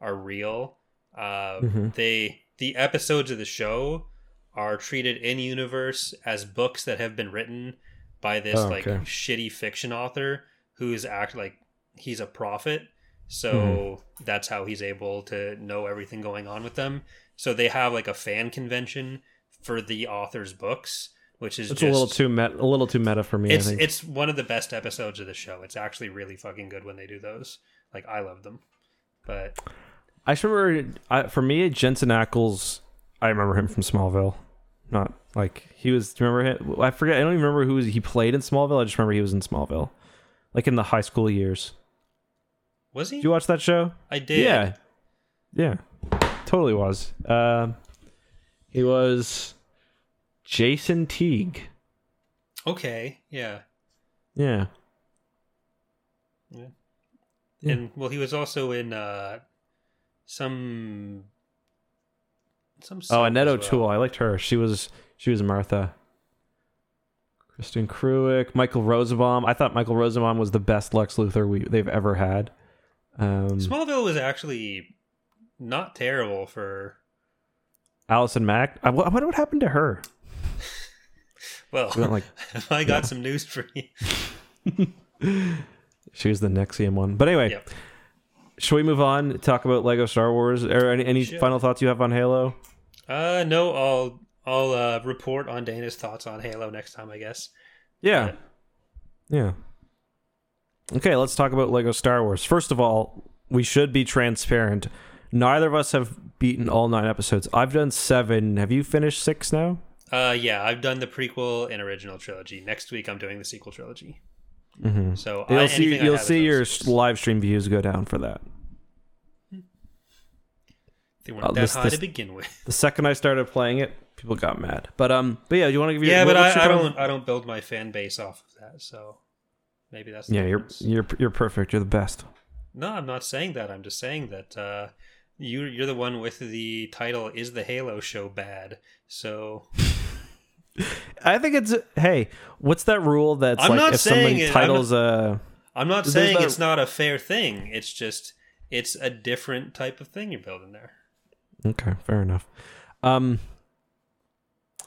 are real. Uh, Mhm. They the episodes of the show are treated in universe as books that have been written by this Oh, like shitty fiction author who's act like he's a prophet. So Mm-hmm. that's how he's able to know everything going on with them. So they have like a fan convention for the author's books, which is it's just a little too meta, a little too meta for me. it's it's one of the best episodes of the show. It's actually really fucking good when they do those. Like I love them. But I remember I, for me, Jensen Ackles. I remember him from Smallville. Not like he was. Do you remember him? I forget. I don't even remember who he played in Smallville. I just remember he was in Smallville, like in the high school years. was he? Did you watch that show? I did. Yeah, yeah, totally was. Um, he was Jason Teague. Okay. Yeah. Yeah. Yeah. And well, he was also in uh some some. Oh, Annette as O'Toole. well. I liked her. She was she was Martha. Kristin Kreuk, Michael Rosenbaum. I thought Michael Rosenbaum was the best Lex Luthor we they've ever had. Um, Smallville was actually not terrible for. Allison Mack. I, wonder what happened to her? Well, We like I got some news for you. she was the NXIVM one. But anyway, Yep. should we move on? Talk about Lego Star Wars. Or any, any Sure. final thoughts you have on Halo? Uh, no, I'll I'll uh, report on Dana's thoughts on Halo next time, I guess. Yeah. Yeah. Okay, let's talk about Lego Star Wars. First of all, we should be transparent. Neither of us have beaten all nine episodes. I've done seven. Have you finished six now? Uh, yeah, I've done the prequel and original trilogy. Next week, I'm doing the sequel trilogy. Mm-hmm. So You'll I, see. You'll see your six. live stream views go down for that. They weren't uh, that this- high this- to begin with. The second I started playing it, people got mad. But um, but yeah, you want to give your Yeah, but I, I don't I don't build my fan base off of that. So maybe that's Yeah, you're difference. you're you're perfect. You're the best. No, I'm not saying that. I'm just saying that uh, you you're the one with the title "Is the Halo Show bad?" So I think it's hey, what's that rule that's I'm like not if saying someone it- I'm titles a I'm not saying that- it's not a fair thing. It's just it's a different type of thing you're building there. Okay, fair enough. Um,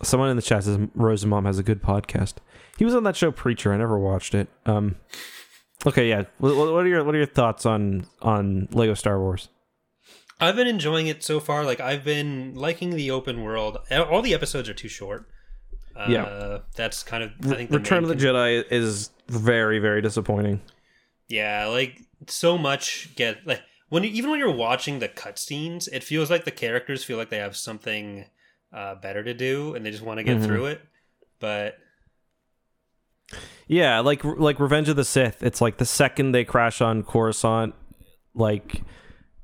someone in the chat says Rosenbaum has a good podcast. He was on that show Preacher. I never watched it. Um, okay, yeah. What, what are your what are your thoughts on on Lego Star Wars? I've been enjoying it so far. Like I've been liking the open world. All the episodes are too short. Uh, Yeah. that's kind of I think the Return of the Jedi is very very disappointing. Yeah, like so much get like when you, even when you're watching the cutscenes, it feels like the characters feel like they have something uh, better to do and they just want to get Mhm. through it. But Yeah, like like Revenge of the Sith. It's like the second they crash on Coruscant, like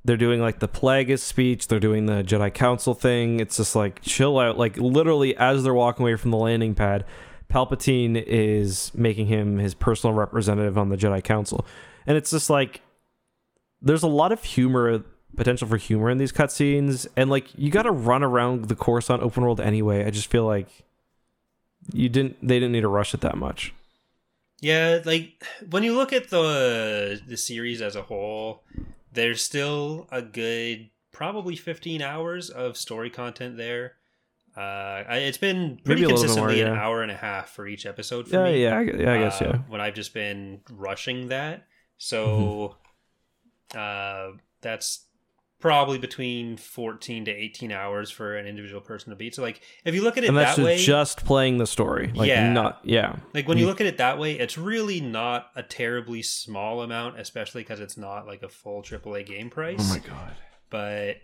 they're doing like the Plagueis speech, they're doing the Jedi Council thing. It's just like chill out. Like literally, as they're walking away from the landing pad, Palpatine is making him his personal representative on the Jedi Council, and it's just like there's a lot of humor potential for humor in these cutscenes, and like you got to run around the Coruscant open world anyway. I just feel like you didn't they didn't need to rush it that much. yeah, like when you look at the the series as a whole, there's still a good probably 15 hours of story content there. Uh, it's been pretty a more, consistently an hour and a half for each episode for Yeah, me. yeah, I, yeah, I guess uh, yeah. When I've just been rushing that, so Mm-hmm. uh, that's probably between fourteen to eighteen hours for an individual person to beat. So, like, if you look at it And that's that just, way, just playing the story, like Yeah. not yeah. like when you look at it that way, it's really not a terribly small amount, especially because it's not like a full AAA game price. Oh my god. but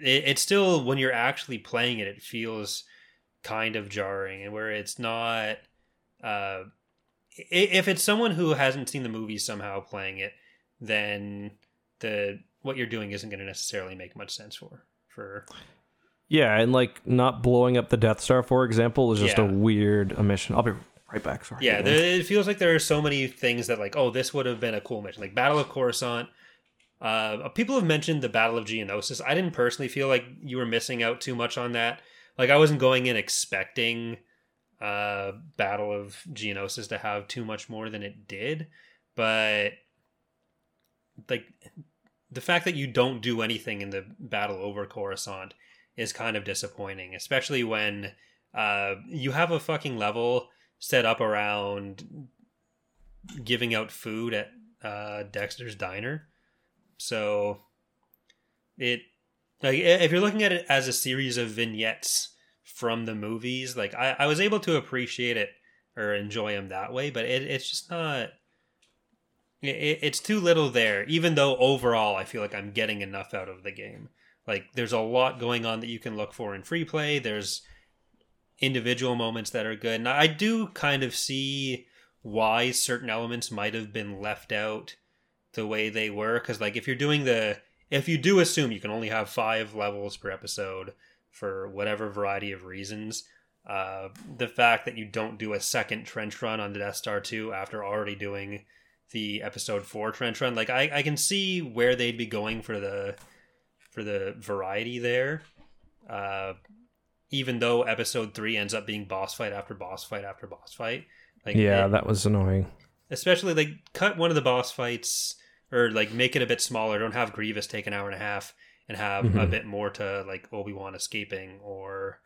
it, it's still when you're actually playing it, it feels kind of jarring, and where it's not. Uh, if it's someone who hasn't seen the movie somehow playing it, then the what you're doing isn't going to necessarily make much sense for for. Yeah, and like not blowing up the Death Star, for example, is just a weird omission. I'll be right back. Sorry. Yeah, there, it feels like there are so many things that like, oh, this would have been a cool mission, like Battle of Coruscant. Uh, people have mentioned the Battle of Geonosis. I didn't personally feel like you were missing out too much on that. like I wasn't going in expecting uh Battle of Geonosis to have too much more than it did, but like the fact that you don't do anything in the battle over Coruscant is kind of disappointing, especially when uh you have a fucking level set up around giving out food at uh Dexter's diner. So it like if you're looking at it as a series of vignettes from the movies, like I, I was able to appreciate it or enjoy them that way, but it, it's just not. It, it's too little there. Even though overall, I feel like I'm getting enough out of the game. Like there's a lot going on that you can look for in free play. There's individual moments that are good, and I do kind of see why certain elements might have been left out the way they were. Because like if you're doing the if you do assume you can only have five levels per episode for whatever variety of reasons, uh, the fact that you don't do a second trench run on the Death Star 2 after already doing the episode 4 trench run, like I, I can see where they'd be going for the for the variety there. Uh, even though episode 3 ends up being boss fight after boss fight after boss fight. Like yeah, it- that was annoying. especially like cut one of the boss fights or like make it a bit smaller don't have grievous take an hour and a half and have a Mhm. bit more to like obi-wan escaping or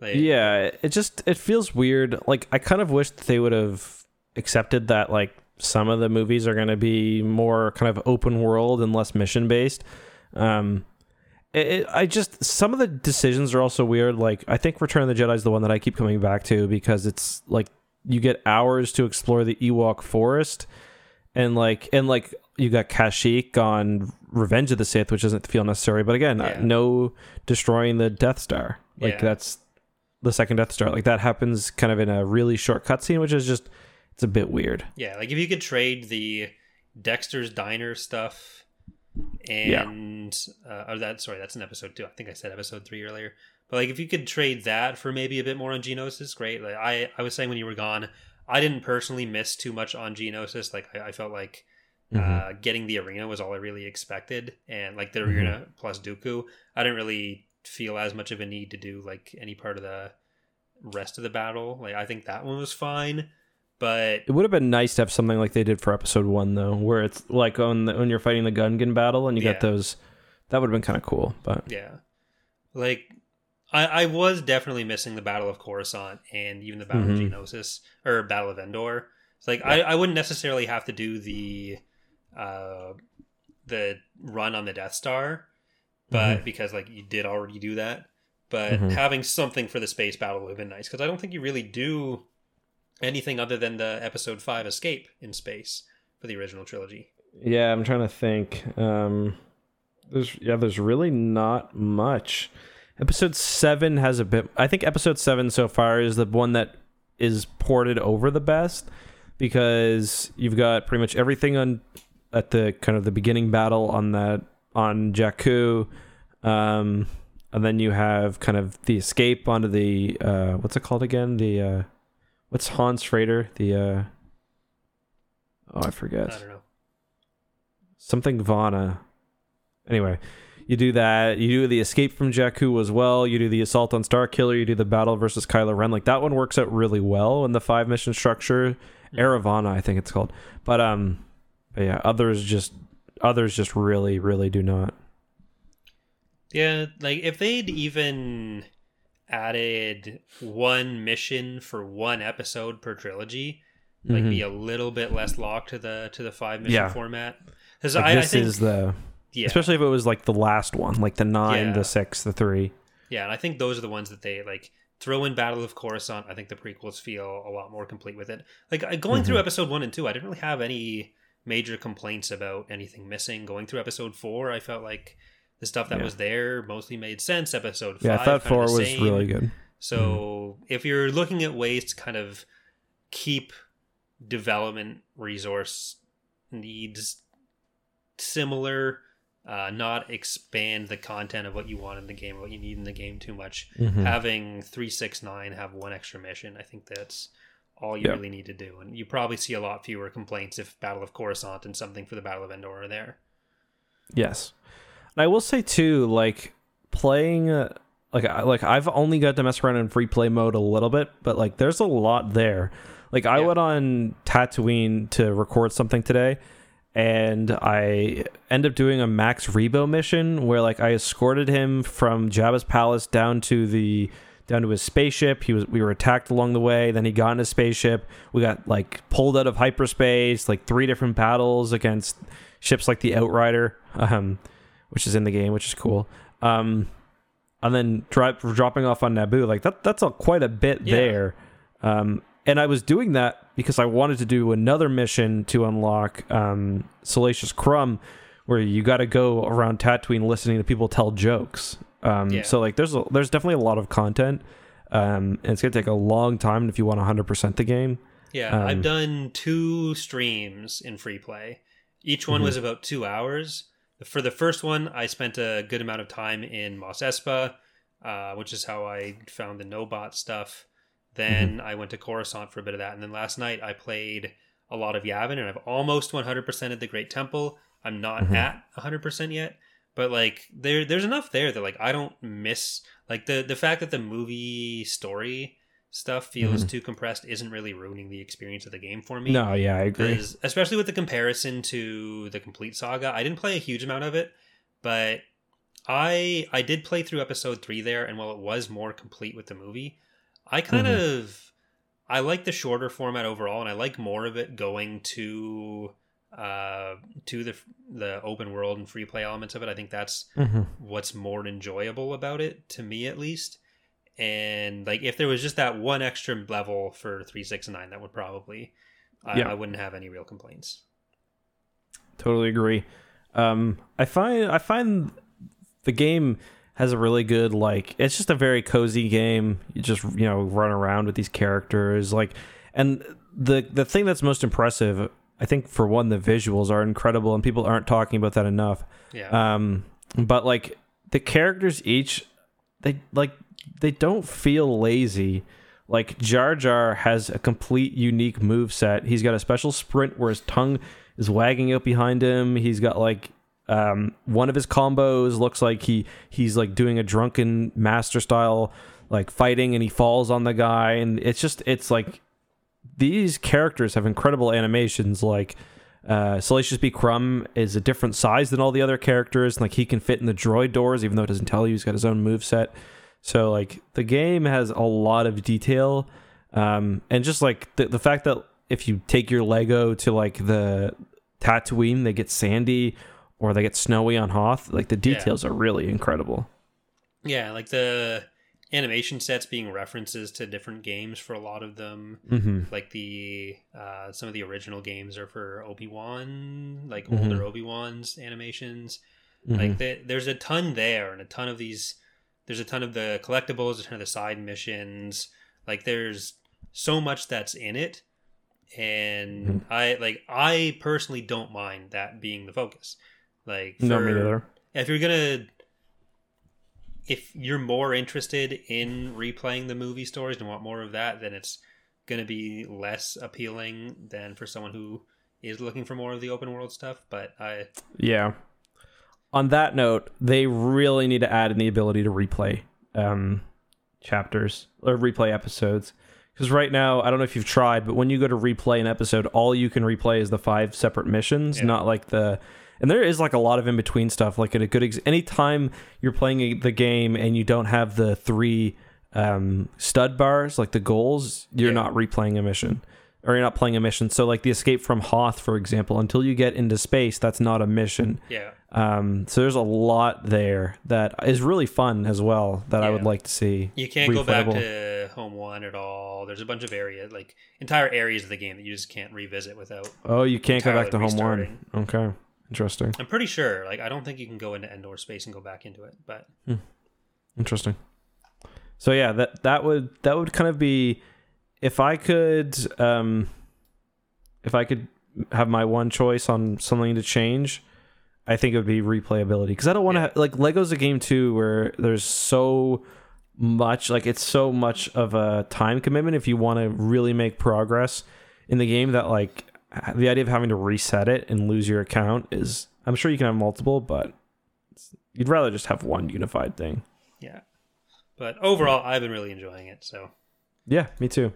like Yeah, it just it feels weird. Like I kind of wish they would have accepted that like some of the movies are going to be more kind of open world and less mission based. Um it, it, I just some of the decisions are also weird. Like I think Return of the Jedi is the one that I keep coming back to because it's like you get hours to explore the Ewok forest, and like and like you got Kashyyyk on Revenge of the Sith, which doesn't feel necessary. But again, Yeah. no destroying the Death Star. Like Yeah. that's the second Death Star. Like that happens kind of in a really short cutscene, which is just it's a bit weird. yeah like if you could trade the dexter's diner stuff and uh, or that sorry that's an episode two i think i said episode three earlier but like if you could trade that for maybe a bit more on Geonosis great like i i was saying when you were gone i didn't personally miss too much on Geonosis like i, I felt like Mhm. uh, getting the arena was all I really expected, and like the Mhm. arena plus Dooku, I didn't really feel as much of a need to do like any part of the rest of the battle. Like I think that one was fine, but It would have been nice to have something like they did for episode one, though, where it's like on the, when you're fighting the Gungan battle and you Yeah. got those. That would have been kind of cool, but yeah, like I, I was definitely missing the Battle of Coruscant and even the Battle Mhm. of Geonosis or Battle of Endor. It's like I, I wouldn't necessarily have to do the uh the run on the Death Star, but Mhm. because like you did already do that. But Mhm. having something for the space battle would have been nice because I don't think you really do anything other than the Episode Five escape in space for the original trilogy. yeah, I'm trying to think. Um, there's yeah, there's really not much. Episode seven has a bit. I think episode seven so far is the one that is ported over the best because you've got pretty much everything on at the kind of the beginning battle on that on Jakku, um, and then you have kind of the escape onto the uh, what's it called again? The uh, what's Han's Freighter? The uh, oh, I forget I don't know. something Vana. Anyway, you do that. You do the escape from Jakku as well. You do the assault on Starkiller. You do the battle versus Kylo Ren. Like that one works out really well in the five mission structure. Eravana, I think it's called. But um, but yeah, others just others just really really do not. Yeah, like if they'd even added one mission for one episode per trilogy, like Mhm. be a little bit less locked to the to the five mission Yeah. format. Because Like, I, I this think, is the yeah, especially if it was like the last one, like the nine, Yeah. the six, the three. yeah, and I think those are the ones that they like throw in Battle of Coruscant. I think the prequels feel a lot more complete with it. Like going through Mhm. episode one and two, I didn't really have any major complaints about anything missing. Going through episode four, I felt like the stuff that Yeah. was there mostly made sense. Episode Yeah, I thought four was same. really good. So Mm-hmm. if you're looking at ways to kind of keep development resource needs similar, uh, not expand the content of what you want in the game, what you need in the game too much, Mhm. having three six nine have one extra mission, I think that's all you Yeah. really need to do, and you probably see a lot fewer complaints if Battle of Coruscant and something for the Battle of Endor are there. Yes. And I will say too, like playing uh, like I, like I've only got to mess around in free play mode a little bit, but like there's a lot there. Like I Yeah. went on Tatooine to record something today, and I end up doing a Max Rebo mission where like I escorted him from Jabba's palace down to the down to his spaceship. He was we were attacked along the way. Then he got in his spaceship. We got like pulled out of hyperspace, like three different battles against ships like the Outrider, um, which is in the game, which is cool. Um, and then dropping off on Naboo, like that that's a, quite a bit Yeah. there. Um, and I was doing that because I wanted to do another mission to unlock um, Salacious Crumb, where you got to go around Tatooine listening to people tell jokes. Um, Yeah. So like, there's a, there's definitely a lot of content, um, and it's gonna take a long time if you want 100 percent the game. Yeah, Um, I've done two streams in free play. Each one Mhm. was about two hours. For the first one, I spent a good amount of time in Mos Espa, uh, which is how I found the Nobot stuff. Then I went to Coruscant for a bit of that, and then last night I played a lot of Yavin, and I've almost 100%ed the Great Temple. I'm not Mhm. at 100% yet, but like there, there's enough there that like I don't miss like the the fact that the movie story stuff feels Mhm. too compressed isn't really ruining the experience of the game for me. No, yeah, I agree. especially with the comparison to the complete saga. I didn't play a huge amount of it, but I I did play through episode three there, and while it was more complete with the movie, I kind Mhm. of I like the shorter format overall, and I like more of it going to uh to the the open world and free play elements of it. I think that's hmm what's more enjoyable about it to me at least and like if there was just that one extra level for 369 that would probably I, Yeah. I wouldn't have any real complaints Totally agree. Um, I find I find the game has a really good like it's just a very cozy game. You just you know run around with these characters like and the the thing that's most impressive I think for one the visuals are incredible and people aren't talking about that enough. yeah Um, but like the characters each, they like they don't feel lazy. Like Jar Jar has a complete unique move set. He's got a special sprint where his tongue is wagging out behind him. He's got like um, one of his combos looks like he he's like doing a drunken master style like fighting and he falls on the guy and it's just it's like these characters have incredible animations like uh, Salacious B. Crumb is a different size than all the other characters. Like he can fit in the droid doors, even though it doesn't tell you. He's got his own move set. So like the game has a lot of detail, um, and just like the the fact that if you take your Lego to like the Tatooine, they get sandy or they get snowy on Hoth. Like the Yeah. details are really incredible. yeah like the animation sets being references to different games for a lot of them Mm-hmm. like the uh some of the original games are for obi-wan like Mhm. older obi-wan's animations Mm-hmm. like the, there's a ton there and a ton of these there's a ton of the collectibles a ton of the side missions like there's so much that's in it and Mhm. i like i personally don't mind that being the focus like no, me neither. if you're gonna if you're more interested in replaying the movie stories and want more of that then it's gonna be less appealing than for someone who is looking for more of the open world stuff but i Yeah. On that note, they really need to add in the ability to replay um, chapters or replay episodes. Because right now, I don't know if you've tried, but when you go to replay an episode, all you can replay is the five separate missions, Yeah. not like the. And there is like a lot of in between stuff. Like at a good, ex- anytime you're playing a, the game and you don't have the three um, stud bars, like the goals, you're Yeah. not replaying a mission or you're not playing a mission. So like the escape from Hoth, for example, until you get into space, that's not a mission. yeah Um, so there's a lot there that is really fun as well that I would like to see. You can't go back to Home One at all. There's a bunch of areas, like entire areas of the game that you just can't revisit without. Oh, you can't go back to home one. Okay, interesting, I'm pretty sure. Like, I don't think you can go into Endor space and go back into it. But interesting. So yeah, that that would that would kind of be if I could um if I could have my one choice on something to change, I think it would be replayability because I don't want to Yeah. like Lego's a game too where there's so much like it's so much of a time commitment if you want to really make progress in the game that like the idea of having to reset it and lose your account is I'm sure you can have multiple but you'd rather just have one unified thing. yeah, But overall, I've been really enjoying it. So Yeah, me too.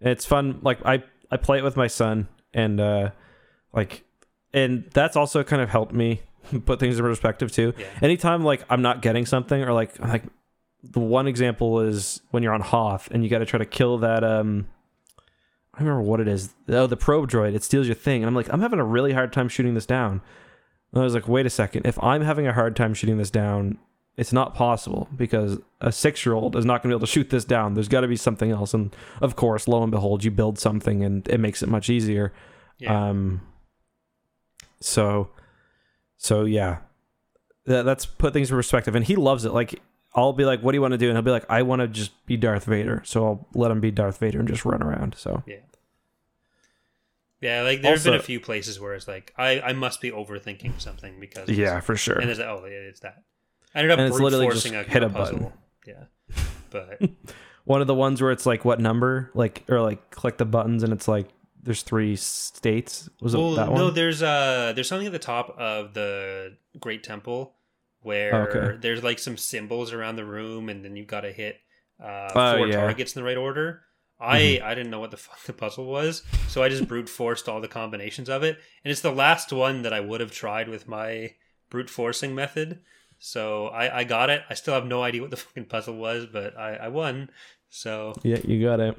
And it's fun. Like I I play it with my son, and uh, like, and that's also kind of helped me put things in perspective too. Yeah. Anytime like I'm not getting something, or like like the one example is when you're on Hoth and you got to try to kill that um. I remember what it is. Oh, the probe droid. It steals your thing, and I'm like, I'm having a really hard time shooting this down. And I was like, wait a second. If I'm having a hard time shooting this down, it's not possible because a six year old is not going to be able to shoot this down. There's got to be something else. And of course, lo and behold, you build something and it makes it much easier. yeah, Um, so, so yeah, that, that's put things in perspective. And he loves it. Like, I'll be like, what do you want to do? And he'll be like, I want to just be Darth Vader. So I'll let him be Darth Vader and just run around. So, yeah. Yeah, like there's been a few places where it's like I I must be overthinking something because yeah, for sure. and it's like, oh it's that. I ended up And it's brute literally forcing just a, hit a puzzle. button. Yeah, but One of the ones where it's like, what number? Like, or like click the buttons and it's like, there's three states. Was well, it that no, there's uh there's something at the top of the Great Temple where Okay. there's like some symbols around the room, and then you've got to hit uh, Oh, four yeah. Mm-hmm. targets in the right order. I I didn't know what the fuck the puzzle was, so I just brute forced all the combinations of it, and it's the last one that I would have tried with my brute forcing method. So I I got it. I still have no idea what the fucking puzzle was, but I I won. So Yeah, you got it.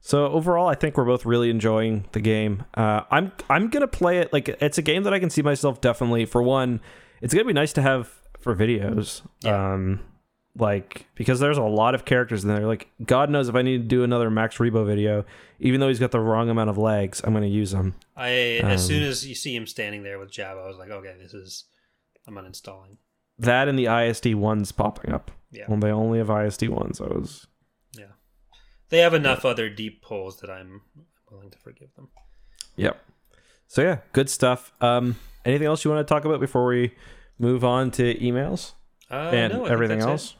So overall, I think we're both really enjoying the game. Uh, I'm I'm gonna play it like it's a game that I can see myself definitely. For one, it's gonna be nice to have for videos. Yeah. Um, like because there's a lot of characters in there. Like God knows if I need to do another Max Rebo video, even though he's got the wrong amount of legs, I'm gonna use him. I as soon Um, as you see him standing there with Jabba, I was like, okay, this is I'm uninstalling. That and the ISD ones popping up. Yeah. When they only have ISD ones, I was Yeah. They have enough other deep pulls that I'm willing to forgive them. Yep. So yeah, good stuff. Um, anything else you want to talk about before we move on to emails Uh, and no, everything else?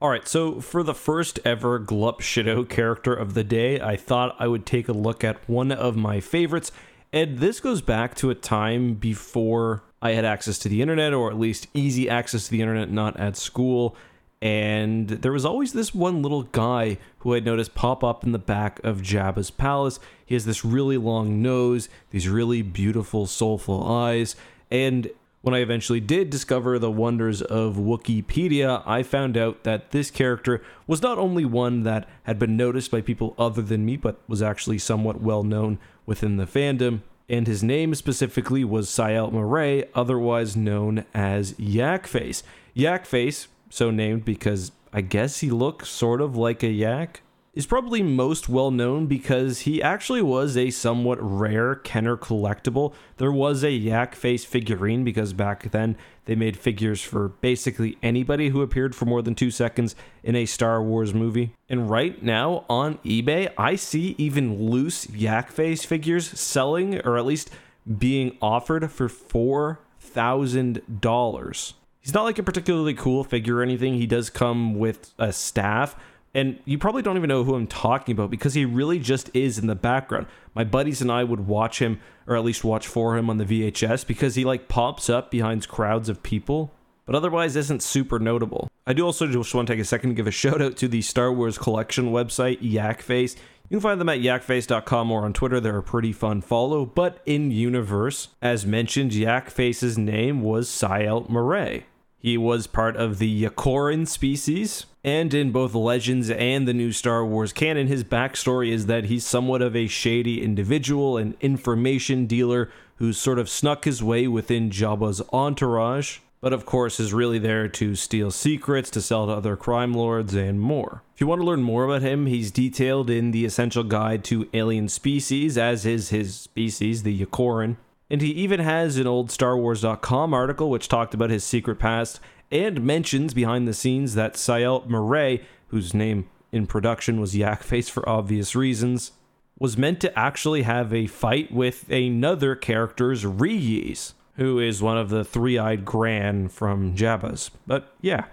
All right. So for the first ever Glup Shitto character of the day, I thought I would take a look at one of my favorites, and this goes back to a time before I had access to the internet, or at least easy access to the internet, not at school. And there was always this one little guy who I'd noticed pop up in the back of Jabba's palace. He has this really long nose, these really beautiful, soulful eyes, and when I eventually did discover the wonders of Wikipedia, I found out that this character was not only one that had been noticed by people other than me, but was actually somewhat well known within the fandom. And his name specifically was Saelt-Marae, otherwise known as Yakface. Yakface, so named because I guess he looks sort of like a yak, is probably most well known because he actually was a somewhat rare Kenner collectible. There was a yak face figurine because back then they made figures for basically anybody who appeared for more than two seconds in a Star Wars movie. And right now on eBay, I see even loose yak face figures selling or at least being offered for $4,000. He's not like a particularly cool figure or anything. He does come with a staff. And you probably don't even know who I'm talking about because he really just is in the background. My buddies and I would watch him, or at least watch for him on the VHS, because he like pops up behind crowds of people, but otherwise isn't super notable. I do also just want to take a second to give a shout out to the Star Wars collection website, Yakface. You can find them at yakface.com or on Twitter. They're a pretty fun follow. But in universe, as mentioned, Yakface's name was Saelt-Marae. He was part of the Yakoran species, and in both Legends and the new Star Wars canon, his backstory is that he's somewhat of a shady individual, an information dealer who sort of snuck his way within Jabba's entourage, but of course is really there to steal secrets, to sell to other crime lords, and more. If you want to learn more about him, he's detailed in the Essential Guide to Alien Species, as is his species, the Yakoran. And he even has an old StarWars.com article which talked about his secret past and mentions behind the scenes that Saelt-Marae, whose name in production was Yakface for obvious reasons, was meant to actually have a fight with another character's Ree-Yees, who is one of the three-eyed Gran from Jabba's. But yeah.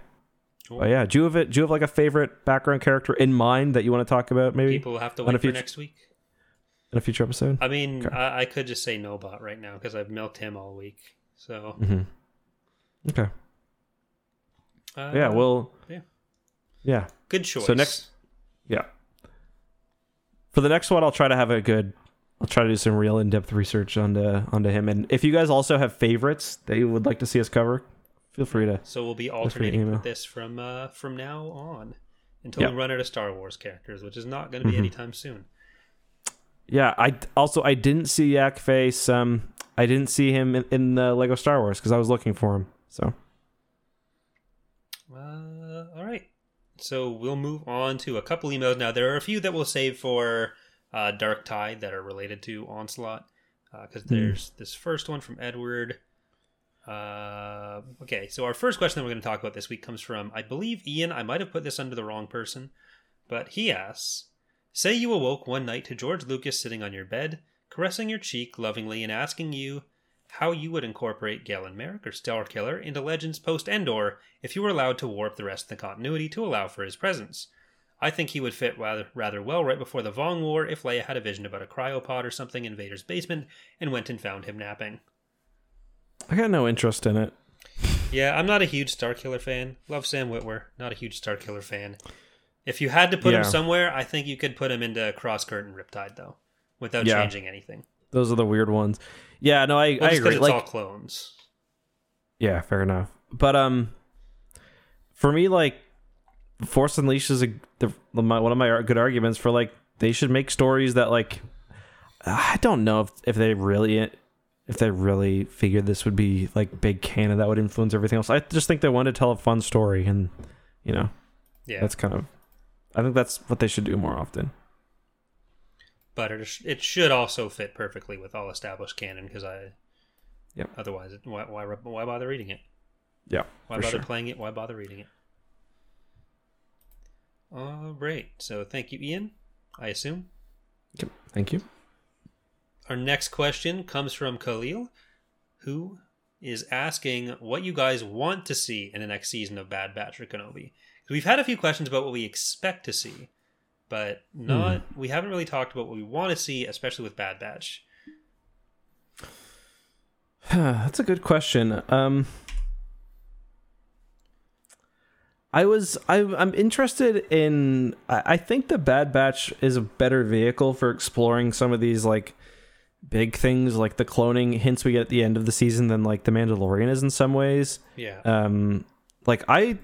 Cool. But yeah, do you have it? Do you have like a favorite background character in mind that you want to talk about? Maybe People will have to wait for future- next week. in a future episode. I mean, Okay. I, I could just say Nobot right now because I've milked him all week. So Mm-hmm. Okay. Uh, yeah. Well. yeah. Yeah. Good choice. So next, yeah. For the next one, I'll try to have a good. I'll try to do some real in-depth research onto onto him. And if you guys also have favorites that you would like to see us cover, feel free to. So we'll be alternating with this from uh, from now on until Yeah. we run out of Star Wars characters, which is not going to be Mhm. anytime soon. Yeah, I also I didn't see Yak Face. Um, I didn't see him in, in the Lego Star Wars because I was looking for him. So Uh, all right. So we'll move on to a couple emails now. There are a few that we'll save for uh, Dark Tide that are related to Onslaught. Because there's this first one from Edward. Uh, okay, so our first question that we're going to talk about this week comes from, I believe, Ian. I might have put this under the wrong person, but he asks Say you awoke one night to George Lucas sitting on your bed, caressing your cheek lovingly, and asking you how you would incorporate Galen Marek or Starkiller into Legends post Endor if you were allowed to warp the rest of the continuity to allow for his presence. I think he would fit rather, rather well right before the Vong War if Leia had a vision about a cryopod or something in Vader's basement and went and found him napping. I got no interest in it. Yeah, I'm not a huge Starkiller fan. Love Sam Witwer, not a huge Starkiller fan. If you had to put him somewhere, I think you could put him into Crosscurrent Riptide though, without Yeah. changing anything. Those are the weird ones. Yeah, no, I, Well, I agree. it's Like, all clones. yeah, fair enough. But um, for me, like, Force Unleashed is a the, my, one of my good arguments for like they should make stories that like I don't know if if they really if they really figured this would be like big canon that would influence everything else. I just think they wanted to tell a fun story, and you know Yeah, that's kind of I think that's what they should do more often. But it, it should also fit perfectly with all established canon because I. Yep. Otherwise, why, why why bother reading it? Yeah, Why bother sure. playing it? Why bother reading it? All right. So thank you, Ian. I assume. Yep, Thank you. Our next question comes from Khalil, who is asking what you guys want to see in the next season of Bad Batch or Kenobi. We've had a few questions about what we expect to see, but not we haven't really talked about what we want to see, especially with Bad Batch. That's a good question. Um, I was I, I'm interested in. I, I think the Bad Batch is a better vehicle for exploring some of these like big things, like the cloning hints we get at the end of the season, than like the Mandalorian is in some ways. Yeah. Um, like I,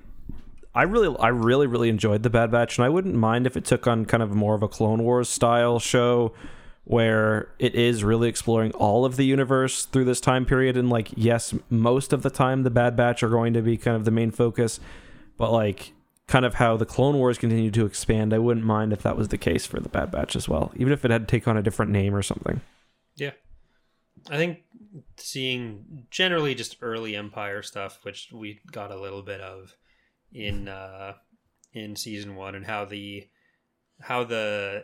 I really, I really, really enjoyed the Bad Batch, and I wouldn't mind if it took on kind of more of a Clone Wars style show, where it is really exploring all of the universe through this time period. And like, yes, most of the time the Bad Batch are going to be kind of the main focus, but like. Kind of how the Clone Wars continued to expand. I wouldn't mind if that was the case for the Bad Batch as well, even if it had to take on a different name or something. Yeah. I think seeing generally just early Empire stuff, which we got a little bit of in uh in season one and how the how the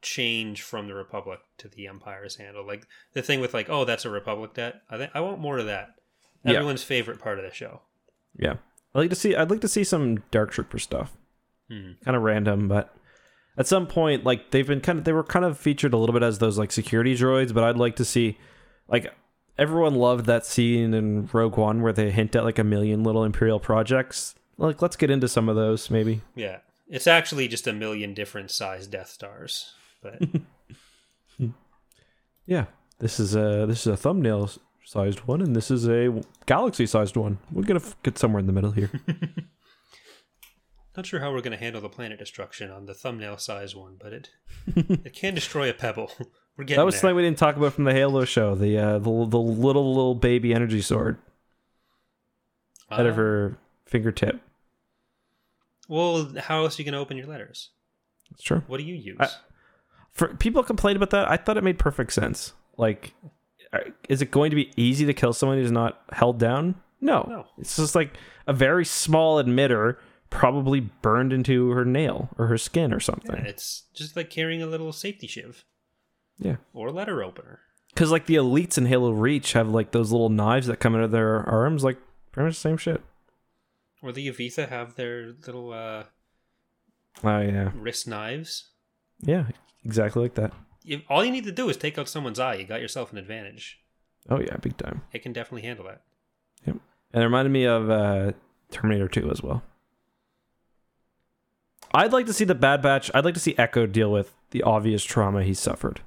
change from the Republic to the Empire is handled. Like the thing with like, oh, that's a Republic debt. I think I want more of that. Yeah. Everyone's favorite part of the show. Yeah, I like to see. I'd like to see some Dark Trooper stuff. Hmm. kind of random, but at some point, like they've been kind of they were kind of featured a little bit as those like security droids. But I'd like to see, like everyone loved that scene in Rogue One where they hint at like a million little Imperial projects. Like let's get into some of those maybe. Yeah. It's actually just a million different size Death Stars. But Yeah, this is a this is a thumbnail sized one, and this is a galaxy sized one. We're gonna get somewhere in the middle here. Not sure how we're going to handle the planet destruction on the thumbnail size one, but it it can destroy a pebble. We're getting that was there. something we didn't talk about from the Halo show. The uh, the the little little baby energy sword out of her fingertip. Well, how else are you going to open your letters? That's true. What do you use? I- For people complained about that, I thought it made perfect sense. Like, is it going to be easy to kill someone who's not held down? No. No. It's just like a very small emitter, probably burned into her nail or her skin or Yeah, something. it's just like carrying a little safety shiv Yeah. or a letter opener. Because like the elites in Halo Reach have like those little knives that come out of their arms, like pretty much the same shit. Or the Avitha have their little uh, Oh yeah, wrist knives. yeah, exactly like that. You, all you need to do is take out someone's eye. You got yourself an advantage. Oh yeah, big time. It can definitely handle that. Yep. And it reminded me of uh, Terminator 2 as well. I'd like to see the Bad Batch. I'd like to see Echo deal with the obvious trauma he suffered.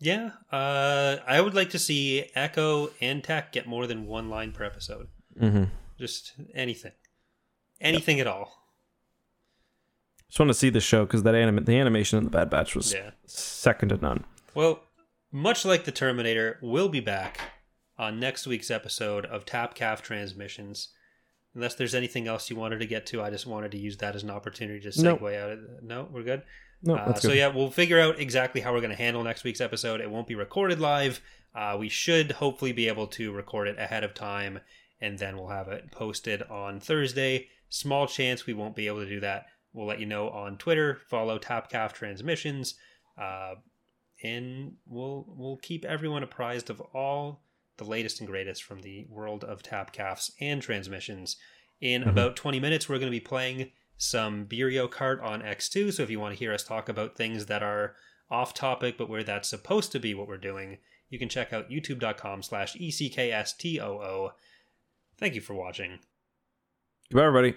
Yeah, uh, I would like to see Echo and Tech get more than one line per episode. Mm-hmm. Just anything, anything at all. Just want to see the show because that anim- the animation in the Bad Batch was Yeah. second to none. Well, much like the Terminator, we'll be back on next week's episode of Tap Calf Transmissions. Unless there's anything else you wanted to get to, I just wanted to use that as an opportunity to Nope. segue out. Of no, we're good. No, Uh, so good. yeah, we'll figure out exactly how we're going to handle next week's episode. It won't be recorded live. Uh, we should hopefully be able to record it ahead of time, and then we'll have it posted on Thursday. Small chance we won't be able to do that. We'll let you know on Twitter. Follow Tapcalf Transmissions, uh, and we'll we'll keep everyone apprised of all the latest and greatest from the world of tap calves and transmissions. In Mhm. about 20 minutes, we're going to be playing some Burio Kart on X2. So if you want to hear us talk about things that are off topic, but where that's supposed to be what we're doing, you can check out youtube.com slash ECKSTOO. Thank you for watching. Goodbye, everybody.